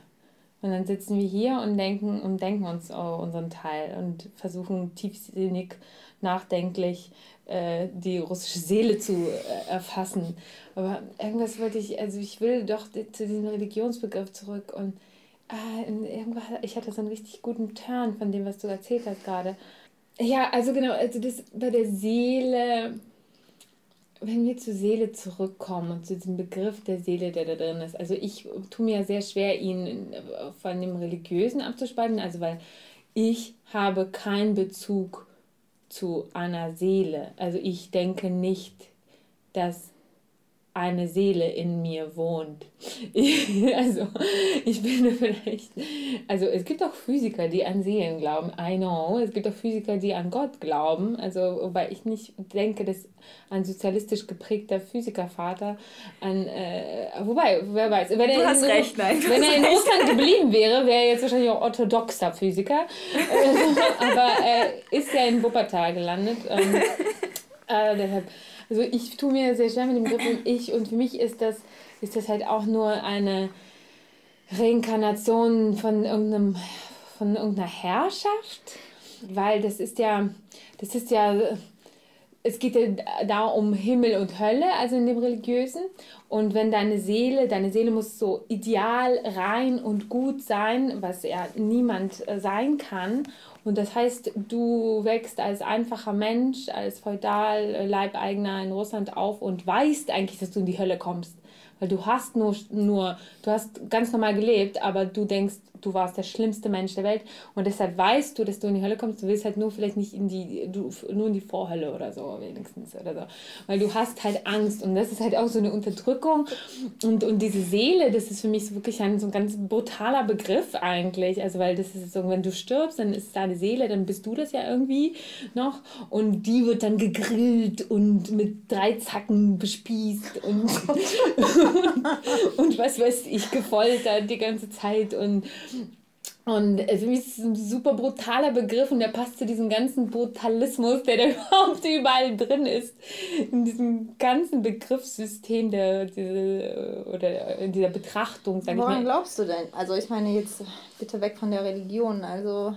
Und dann sitzen wir hier und denken und denken uns oh, unseren Teil und versuchen tiefsinnig, nachdenklich äh, die russische Seele zu äh, erfassen. Aber irgendwas wollte ich, also ich will doch zu diesem Religionsbegriff zurück und äh, ich hatte so einen richtig guten Turn von dem, was du erzählt hast gerade. Ja, also genau, also das bei der Seele, wenn wir zur Seele zurückkommen und zu diesem Begriff der Seele, der da drin ist. Also ich tue mir sehr schwer, ihn von dem Religiösen abzuspalten, also weil ich habe keinen Bezug zu einer Seele. Also ich denke nicht, dass eine Seele in mir wohnt. [laughs] also, ich bin vielleicht, also es gibt auch Physiker, die an Seelen glauben, I know. Es gibt auch Physiker, die an Gott glauben, also, weil ich nicht denke, dass ein sozialistisch geprägter Physikervater an, äh, wobei, wer weiß, wenn er, in, recht, nein, wenn er in Russland geblieben wäre, wäre er jetzt wahrscheinlich auch orthodoxer Physiker, [laughs] aber er ist ja in Wuppertal gelandet. Ähm, äh, deshalb, also ich tue mir sehr schwer mit dem Begriff ich und für mich ist das, ist das halt auch nur eine Reinkarnation von irgendeinem von irgendeiner Herrschaft, weil das ist ja das ist ja es geht ja da um Himmel und Hölle, also in dem religiösen. Und wenn deine Seele, deine Seele muss so ideal, rein und gut sein, was ja niemand äh, sein kann. Und das heißt, du wächst als einfacher Mensch, als Feudal-Leibeigener in Russland auf und weißt eigentlich, dass du in die Hölle kommst. Weil du hast nur, nur, du hast ganz normal gelebt, aber du denkst, du warst der schlimmste Mensch der Welt und deshalb weißt du, dass du in die Hölle kommst. Du willst halt nur vielleicht nicht in die, du, nur in die Vorhölle oder so wenigstens oder so. Weil du hast halt Angst und das ist halt auch so eine Unterdrückung und, und diese Seele, das ist für mich so wirklich ein so ein ganz brutaler Begriff eigentlich. Also weil das ist so, wenn du stirbst, dann ist deine Seele, dann bist du das ja irgendwie noch und die wird dann gegrillt und mit drei Zacken bespießt und, [laughs] und, und was weiß ich, gefoltert die ganze Zeit und und für mich ist es ein super brutaler Begriff und der passt zu diesem ganzen Brutalismus, der da [laughs] überhaupt überall drin ist. In diesem ganzen Begriffssystem der, diese, oder in dieser Betrachtung, sag Woran ich mal. glaubst du denn? Also ich meine jetzt bitte weg von der Religion. Also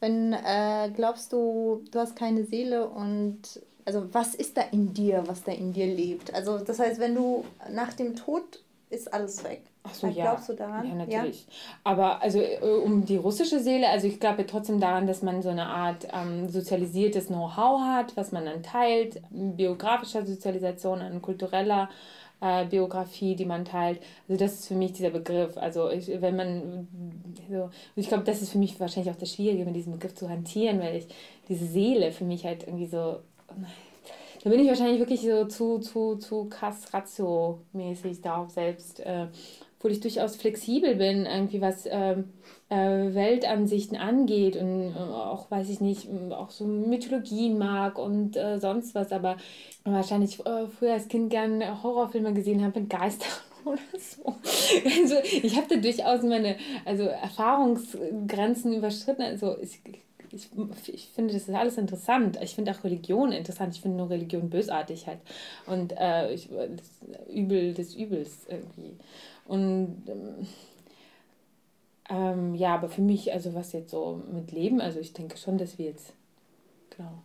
wenn äh, glaubst du, du hast keine Seele und also was ist da in dir, was da in dir lebt? Also das heißt, wenn du nach dem Tod ist alles weg. Ach so, ja. Glaubst du daran? Ja, natürlich. Ja? Aber also äh, um die russische Seele, also ich glaube trotzdem daran, dass man so eine Art ähm, sozialisiertes Know-how hat, was man dann teilt, biografischer Sozialisation, an kultureller äh, Biografie, die man teilt. Also das ist für mich dieser Begriff. Also ich, wenn man so, ich glaube, das ist für mich wahrscheinlich auch das Schwierige, mit diesem Begriff zu hantieren, weil ich diese Seele für mich halt irgendwie so da bin ich wahrscheinlich wirklich so zu, zu, zu krass ratio-mäßig darauf selbst äh, obwohl ich durchaus flexibel bin, irgendwie was ähm, äh, Weltansichten angeht und äh, auch, weiß ich nicht, auch so Mythologien mag und äh, sonst was, aber wahrscheinlich äh, früher als Kind gern Horrorfilme gesehen habe mit Geistern [laughs] oder so. Also ich habe da durchaus meine also Erfahrungsgrenzen überschritten. Also ich, ich, ich finde, das ist alles interessant. Ich finde auch Religion interessant. Ich finde nur Religion bösartig halt. Und äh, ich, das Übel des Übels irgendwie. Und ähm, ähm, ja, aber für mich, also was jetzt so mit Leben, also ich denke schon, dass wir jetzt genau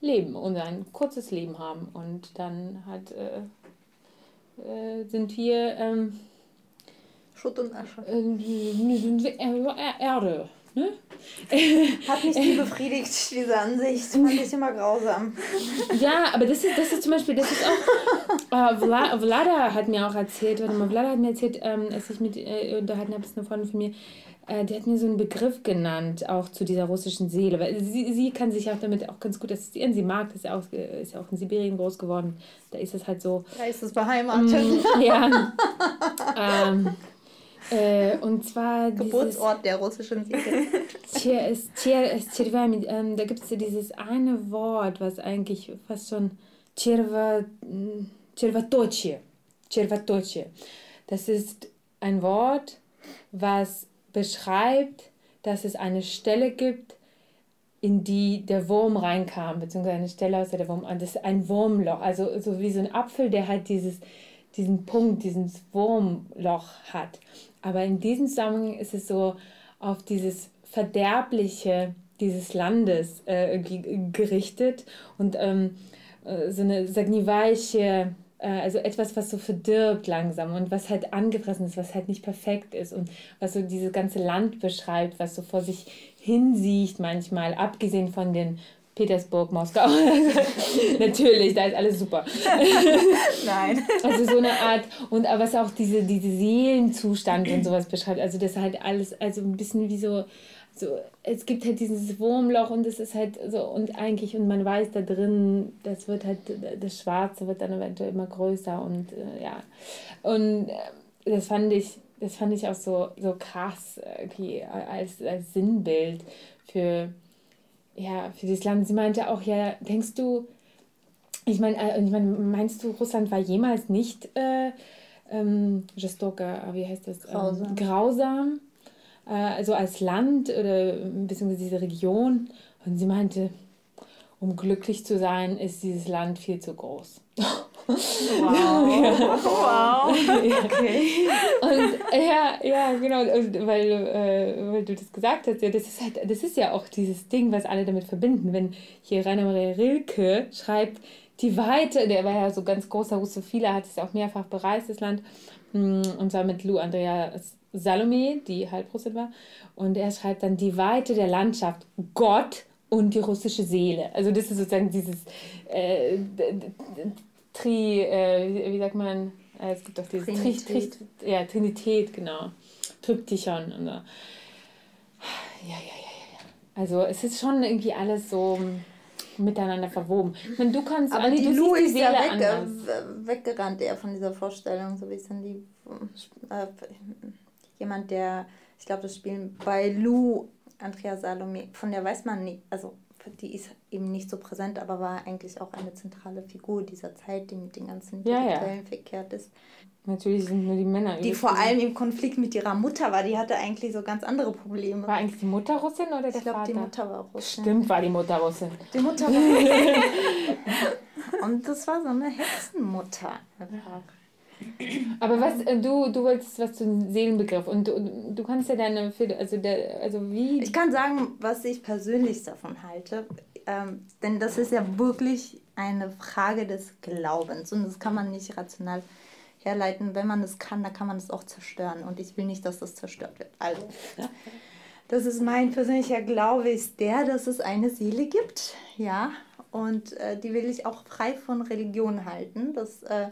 leben und ein kurzes Leben haben und dann hat äh, äh, sind wir ähm, Schutt und Asche. Äh, sind wir Erde. Ne? Hat mich nie [laughs] befriedigt, diese Ansicht. Fand ich immer grausam. Ja, aber das ist, das ist zum Beispiel, das ist auch. [laughs] Äh, Vlada hat mir auch erzählt, warte mal, Vlada hat mir erzählt, ähm, als ich mit äh, unterhalten habe, ist eine Freundin von mir, äh, die hat mir so einen Begriff genannt, auch zu dieser russischen Seele. Weil sie, sie kann sich auch damit auch ganz gut assoziieren. Sie mag das ja auch, ist ja auch in Sibirien groß geworden. Da ist es halt so. Da ist es beheimatet. Mm, ja. [laughs] ähm, äh, und zwar. Geburtsort der russischen Siedlung. [laughs] Ähm, da gibt es ja dieses eine Wort, was eigentlich fast schon Tchervatoche. Hm, Tchervatoche. Das ist ein Wort, was beschreibt, dass es eine Stelle gibt, in die der Wurm reinkam, beziehungsweise eine Stelle, aus der der Wurm, das ist ein Wurmloch, also so wie so ein Apfel, der halt dieses, diesen Punkt, dieses Wurmloch hat. Aber in diesem Zusammenhang ist es so auf dieses Verderbliche dieses Landes äh, gerichtet und ähm, äh, so eine Sagnivaiche, äh, also etwas, was so verdirbt langsam und was halt angefressen ist, was halt nicht perfekt ist und was so dieses ganze Land beschreibt, was so vor sich hinsieht manchmal, abgesehen von den Petersburg, Moskau. [laughs] Natürlich, da ist alles super. Nein. Also so eine Art, und aber was auch diese, diese Seelenzustand und sowas beschreibt. Also das halt alles, also ein bisschen wie so so, es gibt halt dieses Wurmloch und es ist halt so, und eigentlich, und man weiß da drin, das wird halt, das Schwarze wird dann eventuell immer größer und äh, ja. Und äh, das fand ich, das fand ich auch so, so krass, irgendwie als, als Sinnbild für, ja, für dieses Land. Sie meinte auch, ja, denkst du, ich meine, äh, ich mein, meinst du, Russland war jemals nicht äh, ähm, Jestoka, wie heißt das? Grausam. Ähm, grausam äh, also als Land oder beziehungsweise diese Region. Und sie meinte, um glücklich zu sein, ist dieses Land viel zu groß. [laughs] Wow. ja. Wow. [laughs] Okay. Und ja, ja, genau, weil, äh, weil du das gesagt hast, ja, das ist halt, das ist ja auch dieses Ding, was alle damit verbinden. Wenn hier Rainer Maria Rilke schreibt, die Weite, der war ja so ganz großer Russophile, hat es ja auch mehrfach bereist, das Land, hm, und zwar mit Lou Andrea Salome, die Halbrussin war. Und er schreibt dann die Weite der Landschaft, Gott und die russische Seele. Also das ist sozusagen dieses äh, Tri, äh, wie sagt man, äh, es gibt doch dieses Trinität. Tri, Tri, ja, Trinität, genau. Tryptychon und so. Ja, ja, ja, ja. Also es ist schon irgendwie alles so miteinander verwoben. Ich meine, du kannst, Aber Anni, die Lou ist ja weg, äh, weggerannt eher von dieser Vorstellung, so wie es dann die äh, jemand, der, ich glaube, das spielen bei Lou, Andrea Salome, von der weiß man nicht, also die ist eben nicht so präsent, aber war eigentlich auch eine zentrale Figur dieser Zeit, die mit den ganzen Intellektuellen ja, ja. verkehrt ist. Natürlich sind nur die Männer. Die vor allem im Konflikt mit ihrer Mutter war, die hatte eigentlich so ganz andere Probleme. War eigentlich die Mutter Russin oder der ich glaub, Vater? die Mutter war Russin. Stimmt, war die Mutter Russin. Die Mutter war Russin. Und das war so eine Hexenmutter einfach. Aber was, äh, du, du wolltest was zum Seelenbegriff und du, du kannst ja deine, also, der, also wie... Ich kann sagen, was ich persönlich davon halte, ähm, denn das ist ja wirklich eine Frage des Glaubens und das kann man nicht rational herleiten. Wenn man es kann, dann kann man es auch zerstören und ich will nicht, dass das zerstört wird. Also, das ist mein persönlicher Glaube, ist der, dass es eine Seele gibt, ja, und äh, die will ich auch frei von Religion halten. Das... Äh,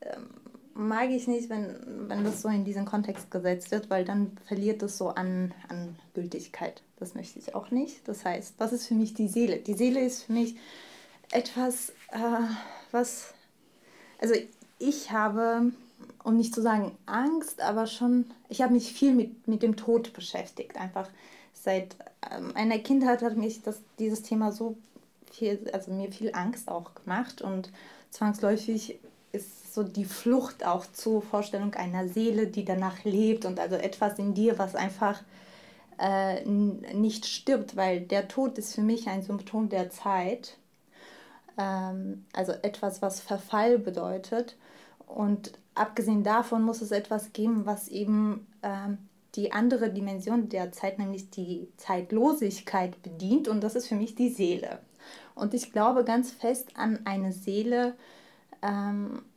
ähm, mag ich nicht, wenn, wenn das so in diesen Kontext gesetzt wird, weil dann verliert es so an, an Gültigkeit. Das möchte ich auch nicht. Das heißt, was ist für mich die Seele? Die Seele ist für mich etwas, äh, was. Also, ich habe, um nicht zu sagen Angst, aber schon, ich habe mich viel mit, mit dem Tod beschäftigt. Einfach seit ähm, meiner Kindheit hat mich das, dieses Thema so viel, also mir viel Angst auch gemacht und zwangsläufig so die Flucht auch zur Vorstellung einer Seele, die danach lebt und also etwas in dir, was einfach äh, nicht stirbt, weil der Tod ist für mich ein Symptom der Zeit. Ähm, also etwas, was Verfall bedeutet. Und abgesehen davon muss es etwas geben, was eben ähm, die andere Dimension der Zeit, nämlich die Zeitlosigkeit bedient. Und das ist für mich die Seele. Und ich glaube ganz fest an eine Seele, ähm, äh,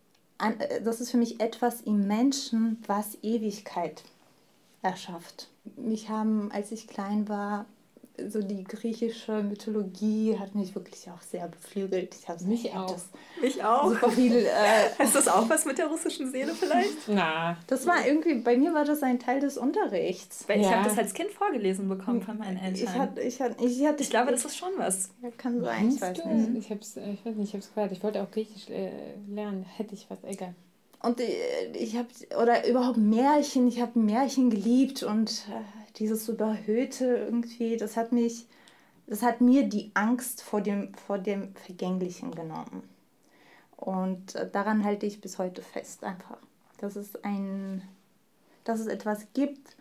das ist für mich etwas im Menschen, was Ewigkeit erschafft. Mich haben, als ich klein war, so die griechische Mythologie hat mich wirklich auch sehr beflügelt. Ich habe mich auch. mich auch. Super viel. Äh, [laughs] ist das auch was mit der russischen Seele vielleicht? Na. Das war irgendwie, bei mir war das ein Teil des Unterrichts. Weil ich habe das als Kind vorgelesen bekommen von meinen Eltern. Ich, hat, ich, hat, ich, hatte, ich glaube, das ist schon was. Ja, kann sein. Ich weiß nicht. Ich, ich weiß nicht, ich habe es gehört. Ich wollte auch Griechisch äh, lernen. Hätte ich was, egal. Und äh, ich habe, oder überhaupt Märchen, ich habe Märchen geliebt und äh, dieses Überhöhte irgendwie, das hat mich, das hat mir die Angst vor dem, vor dem Vergänglichen genommen. Und äh, daran halte ich bis heute fest einfach. Dass es ein, dass es etwas gibt,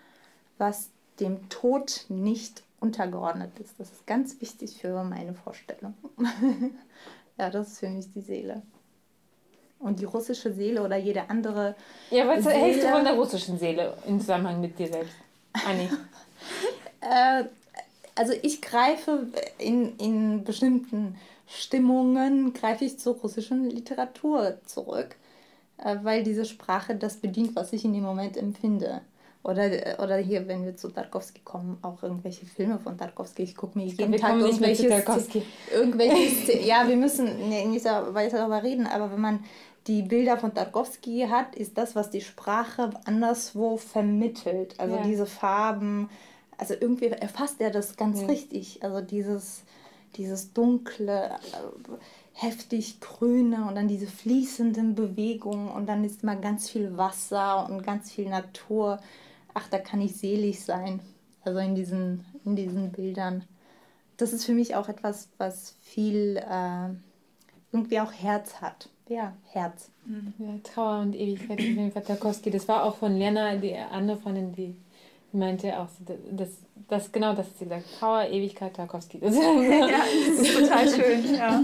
was dem Tod nicht untergeordnet ist. Das ist ganz wichtig für meine Vorstellung. [laughs] ja, das ist für mich die Seele. Und die russische Seele oder jede andere. Ja, was Seele, hältst du von der russischen Seele im Zusammenhang mit dir selbst, Anni? [laughs] äh, also ich greife in, in bestimmten Stimmungen, greife ich zur russischen Literatur zurück, äh, weil diese Sprache das bedient, was ich in dem Moment empfinde. Oder, oder hier, wenn wir zu Tarkovsky kommen, auch irgendwelche Filme von Tarkovsky. Ich gucke mir jeden wir Tag irgendwelche, irgendwelche [laughs] Ja, wir müssen nicht weiter darüber reden, aber wenn man die Bilder von Tarkovsky hat, ist das, was die Sprache anderswo vermittelt. Also ja. diese Farben, also irgendwie erfasst er das ganz ja. richtig. Also dieses, dieses dunkle, äh, heftig grüne und dann diese fließenden Bewegungen und dann ist mal ganz viel Wasser und ganz viel Natur. Ach, da kann ich selig sein. Also in diesen, in diesen Bildern. Das ist für mich auch etwas, was viel äh, irgendwie auch Herz hat. Ja, Herz. Mhm. Ja, Trauer und Ewigkeit von Tarkowski. Das war auch von Lena, die andere Freundin, die meinte auch, das, das genau das ist sie sagt. Trauer, Ewigkeit, Tarkowski. [laughs] ja, das ist total schön. Ja.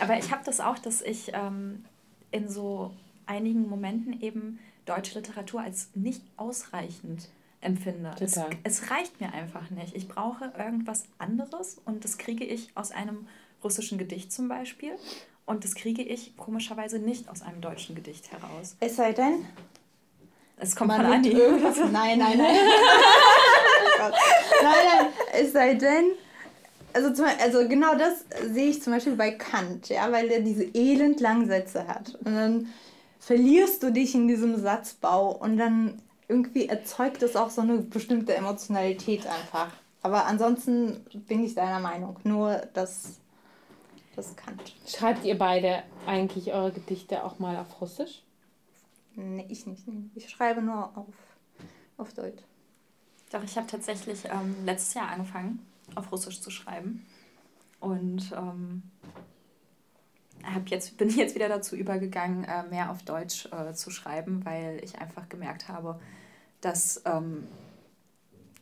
Aber ich habe das auch, dass ich ähm, in so einigen Momenten eben deutsche Literatur als nicht ausreichend empfinde. Es, es, reicht mir einfach nicht. Ich brauche irgendwas anderes und das kriege ich aus einem russischen Gedicht zum Beispiel. Und das kriege ich komischerweise nicht aus einem deutschen Gedicht heraus. Es sei denn, es kommt von Andi. Nein, nein, nein. [laughs] nein, nein. Es sei denn, also, zum, also genau das sehe ich zum Beispiel bei Kant, ja, weil er diese elend Langsätze hat. Und dann verlierst du dich in diesem Satzbau und dann irgendwie erzeugt es auch so eine bestimmte Emotionalität einfach. Aber ansonsten bin ich deiner Meinung. Nur das, das Kant. Schreibt ihr beide eigentlich eure Gedichte auch mal auf Russisch? Nee, ich nicht. Ich schreibe nur auf, auf Deutsch. Doch, ich habe tatsächlich ähm, letztes Jahr angefangen, auf Russisch zu schreiben. Und ähm, hab jetzt, bin jetzt wieder dazu übergegangen, äh, mehr auf Deutsch äh, zu schreiben, weil ich einfach gemerkt habe, dass, ähm,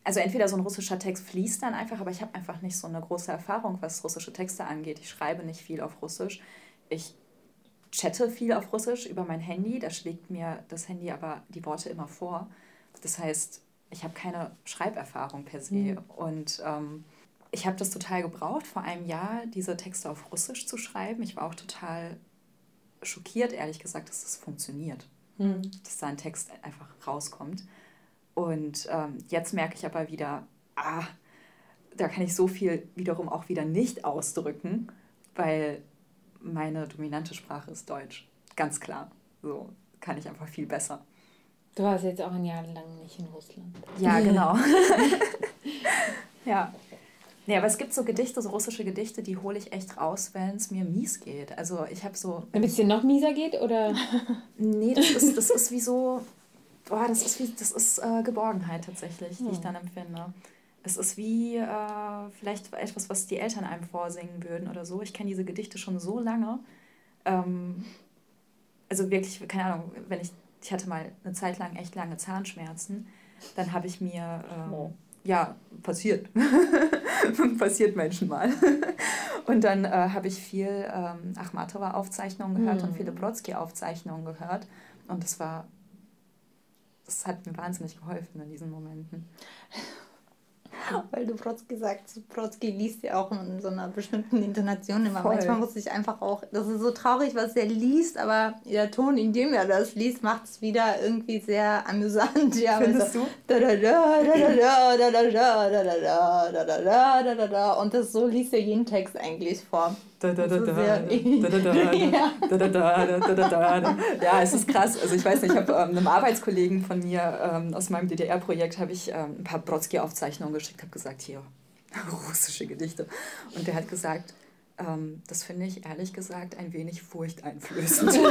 also entweder so ein russischer Text fließt dann einfach, aber ich habe einfach nicht so eine große Erfahrung, was russische Texte angeht. Ich schreibe nicht viel auf Russisch. Ich chatte viel auf Russisch über mein Handy, da schlägt mir das Handy aber die Worte immer vor. Das heißt, ich habe keine Schreiberfahrung per se. Mhm. Und ähm, ich habe das total gebraucht, vor einem Jahr diese Texte auf Russisch zu schreiben. Ich war auch total schockiert, ehrlich gesagt, dass das funktioniert. Mhm. Dass da ein Text einfach rauskommt. Und ähm, jetzt merke ich aber wieder, ah, da kann ich so viel wiederum auch wieder nicht ausdrücken, weil meine dominante Sprache ist Deutsch. Ganz klar. So kann ich einfach viel besser. Du warst jetzt auch ein Jahr lang nicht in Russland. Ja, genau. [laughs] ja. Ja, aber es gibt so Gedichte, so russische Gedichte, die hole ich echt raus, wenn es mir mies geht. Also ich habe so... Damit es dir noch mieser geht, oder? [laughs] nee, das ist, das ist wie so... Boah, das ist, wie, das ist äh, Geborgenheit tatsächlich, die ich hm. dann empfinde. Es ist wie äh, vielleicht etwas, was die Eltern einem vorsingen würden oder so. Ich kenne diese Gedichte schon so lange. Ähm, also wirklich, keine Ahnung, wenn ich, ich hatte mal eine Zeit lang echt lange Zahnschmerzen, dann habe ich mir, ähm, oh. ja, passiert. [laughs] [laughs] passiert Menschen mal. [laughs] und dann äh, habe ich viel ähm, Achmatova-Aufzeichnungen gehört mhm. und viele Brodsky-Aufzeichnungen gehört. Und das war, das hat mir wahnsinnig geholfen in diesen Momenten. [laughs] Weil du Brodsky sagst, Brodsky liest ja auch in so einer bestimmten Intonation immer. Voll. Manchmal muss ich einfach auch, das ist so traurig, was er liest, aber der Ton, in dem er das liest, macht es wieder irgendwie sehr amüsant. Ja, Findest du? Und das so liest er jeden Text eigentlich vor. Ja, es ist krass. Also ich weiß nicht, ich habe ähm, einem Arbeitskollegen von mir ähm, aus meinem DDR-Projekt habe ich ähm, ein paar Brodsky-Aufzeichnungen geschickt, habe gesagt, hier, russische Gedichte. Und der hat gesagt, ähm, das finde ich ehrlich gesagt ein wenig furchteinflößend. uh,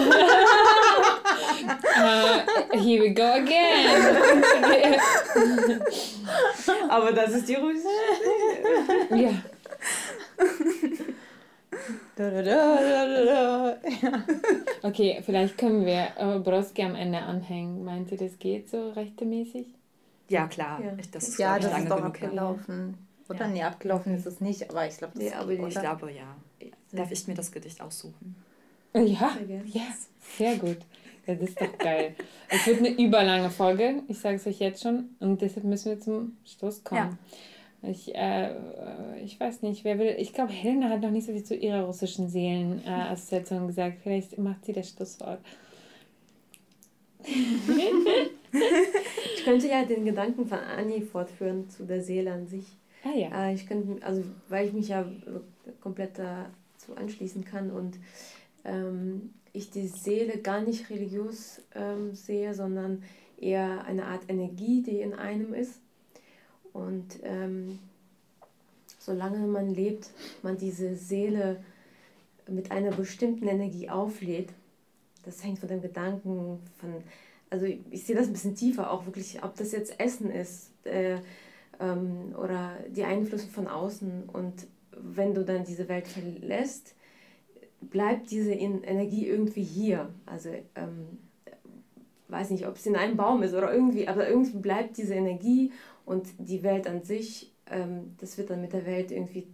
here we go again. Aber das ist die russische. ja. [laughs] okay, vielleicht können wir äh, Broski am Ende anhängen. Meint ihr, das geht so rechtemäßig? Ja, klar. Ja, das ist, ja, das ist doch abgelaufen. Oder ja. nee, abgelaufen ist es nicht, aber ich glaube, das nee, aber ich glaube, ja. Darf ich mir das Gedicht aussuchen? Ja, ja, sehr gut. Ja, das ist doch geil. Es wird eine überlange Folge, ich sage es euch jetzt schon, und deshalb müssen wir zum Schluss kommen. Ja. Ich, äh, ich weiß nicht, wer will. Ich glaube, Helena hat noch nicht so viel zu ihrer russischen Seelenassoziation äh, gesagt. Vielleicht macht sie das Schlusswort. ich könnte ja den Gedanken von Anni fortführen zu der Seele an sich. Ah ja. Äh, ich könnte, also weil ich mich ja komplett dazu anschließen kann und ähm, ich die Seele gar nicht religiös ähm, sehe, sondern eher eine Art Energie, die in einem ist Und ähm, solange man lebt, man diese Seele mit einer bestimmten Energie auflädt, das hängt von dem Gedanken, von, also ich sehe das ein bisschen tiefer auch wirklich, ob das jetzt Essen ist äh, ähm, oder die Einflüsse von außen und wenn du dann diese Welt verlässt, bleibt diese Energie irgendwie hier. Also ähm, weiß nicht, ob es in einem Baum ist oder irgendwie, aber irgendwie bleibt diese Energie und die Welt an sich, ähm, das wird dann mit der Welt irgendwie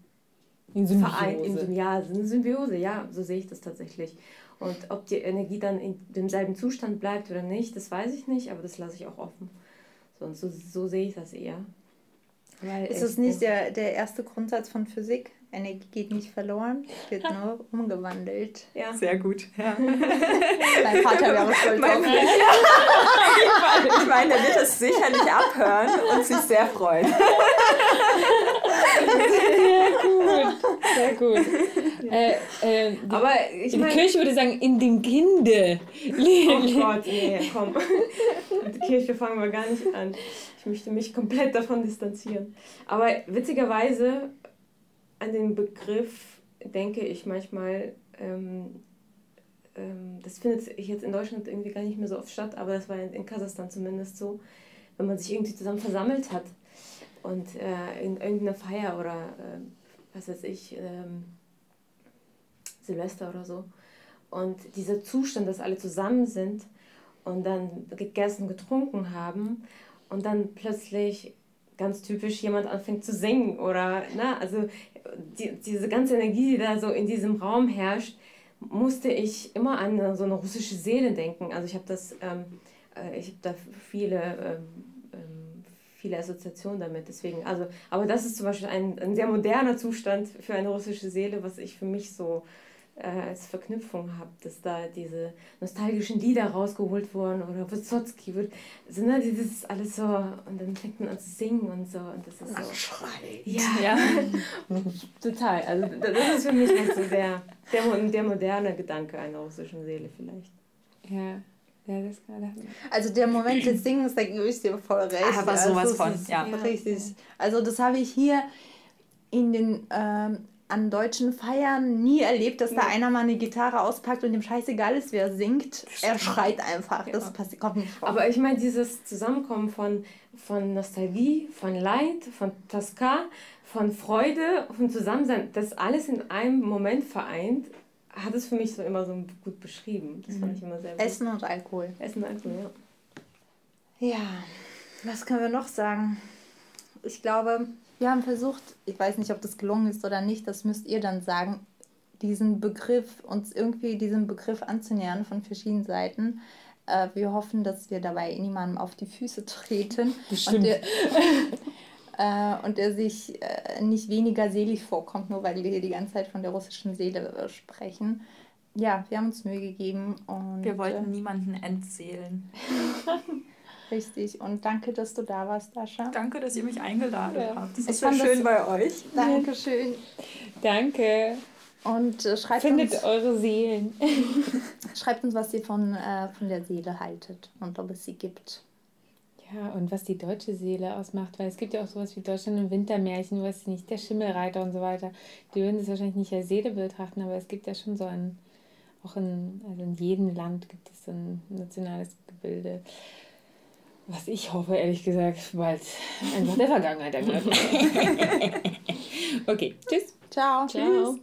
in vereint. In, ja, eine Symbiose, ja, so sehe ich das tatsächlich. Und ob die Energie dann in demselben Zustand bleibt oder nicht, das weiß ich nicht, aber das lasse ich auch offen. So, und so, so sehe ich das eher. Weil ist es nicht der, der erste Grundsatz von Physik? Energie geht nicht verloren, wird [laughs] nur umgewandelt. Ja. Sehr gut. Ja. [laughs] Dein Vater wäre stolz mein, auf mich. [laughs] ich meine, er wird es sicherlich abhören und sich sehr freuen. Sehr gut. Sehr gut. Äh, äh, die, Aber ich meine. Die Kirche würde sagen, in dem Kinde. Oh Gott, nee, komm. Mit der Kirche fangen wir gar nicht an. Ich möchte mich komplett davon distanzieren. Aber witzigerweise an den Begriff denke ich manchmal, ähm, ähm, das findet jetzt in Deutschland irgendwie gar nicht mehr so oft statt, aber das war in, in Kasachstan zumindest so, wenn man sich irgendwie zusammen versammelt hat und äh, in irgendeiner Feier oder äh, was weiß ich, ähm, Silvester oder so. Und dieser Zustand, dass alle zusammen sind und dann gegessen, getrunken haben und dann plötzlich ganz typisch jemand anfängt zu singen oder, na, also die, diese ganze Energie, die da so in diesem Raum herrscht, musste ich immer an so eine russische Seele denken. Also ich habe das, ähm, äh, ich habe da viele, ähm, ähm, viele Assoziationen damit. Deswegen, also, aber das ist zum Beispiel ein, ein sehr moderner Zustand für eine russische Seele, was ich für mich so als Verknüpfung habe, dass da diese nostalgischen Lieder rausgeholt wurden oder Wysotsky wird, so, ne, das ist alles so und dann fängt man an zu singen und so und das ist so. Schreit. Ja, ja. [laughs] total. Also das ist für mich halt so der, der, der moderne Gedanke einer russischen Seele vielleicht. Ja. Ja, das gerade. Also der Moment des Singens, da gebe ich dir voll recht. Aber also, sowas von, ja. Richtig. Also das habe ich hier in den ähm, an deutschen Feiern nie erlebt, dass da einer mal eine Gitarre auspackt und dem scheißegal ist, wer singt. Er schreit einfach. Das passiert, kommt nicht vor. Aber ich meine, dieses Zusammenkommen von, von Nostalgie, von Leid, von Tosca, von Freude, von Zusammensein, das alles in einem Moment vereint, hat es für mich so immer so gut beschrieben. Das fand ich immer sehr gut. Essen und Alkohol. Essen und Alkohol, ja. Ja, was können wir noch sagen? Ich glaube, wir haben versucht, ich weiß nicht, ob das gelungen ist oder nicht, das müsst ihr dann sagen, diesen Begriff, uns irgendwie diesem Begriff anzunähern von verschiedenen Seiten. Äh, wir hoffen, dass wir dabei niemandem auf die Füße [laughs] treten und der, [laughs] äh, und der sich äh, nicht weniger selig vorkommt, nur weil wir hier die ganze Zeit von der russischen Seele sprechen. Ja, wir haben uns Mühe gegeben und. Wir wollten niemanden entseelen. [laughs] Richtig. Und danke, dass du da warst, Dascha. Danke, dass ihr mich eingeladen ja. habt. Das ist so schön bei euch. Dankeschön. Danke. Und äh, schreibt Findet uns, eure Seelen. [laughs] schreibt uns, was ihr von, äh, von der Seele haltet und ob es sie gibt. Ja, und was die deutsche Seele ausmacht, weil es gibt ja auch sowas wie Deutschland und Wintermärchen, was nicht, der Schimmelreiter und so weiter. Die würden das wahrscheinlich nicht als Seele betrachten, aber es gibt ja schon so ein, auch in, also in jedem Land gibt es ein nationales Gebilde. Was ich hoffe, ehrlich gesagt, bald einfach der Vergangenheit angehört. [laughs] okay, tschüss. Ciao. Ciao.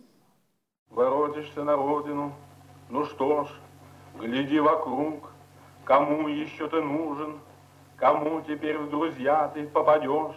Воротишься на родину, ну что ж, гляди вокруг, кому еще ты нужен, кому теперь в друзья ты попадешь.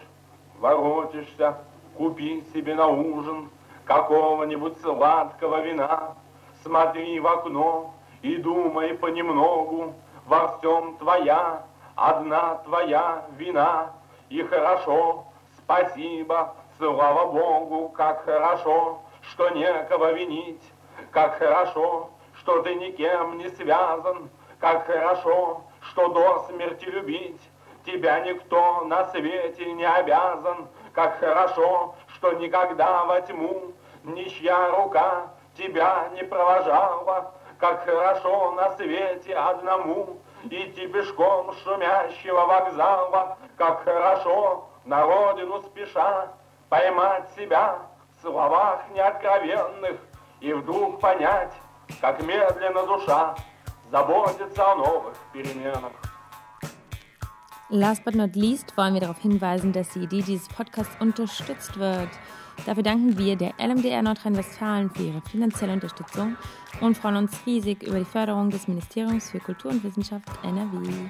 Воротишься, купи себе на ужин какого-нибудь сладкого вина. Смотри в окно и думай понемногу, во всем твоя одна твоя вина. И хорошо, спасибо, слава Богу, как хорошо, что некого винить, как хорошо, что ты никем не связан, как хорошо, что до смерти любить. Тебя никто на свете не обязан, как хорошо, что никогда во тьму ничья рука тебя не провожала, как хорошо на свете одному Идти пешком шумящего вокзала, как хорошо на родину спеша, поймать себя в словах неоткровенных и вдруг понять, как медленно душа заботится о новых переменах. Last but not least wollen wir darauf hinweisen, dass die Idee dieses Podcasts unterstützt wird. Dafür danken wir der LMDR Nordrhein-Westfalen für ihre finanzielle Unterstützung und freuen uns riesig über die Förderung des Ministeriums für Kultur und Wissenschaft NRW.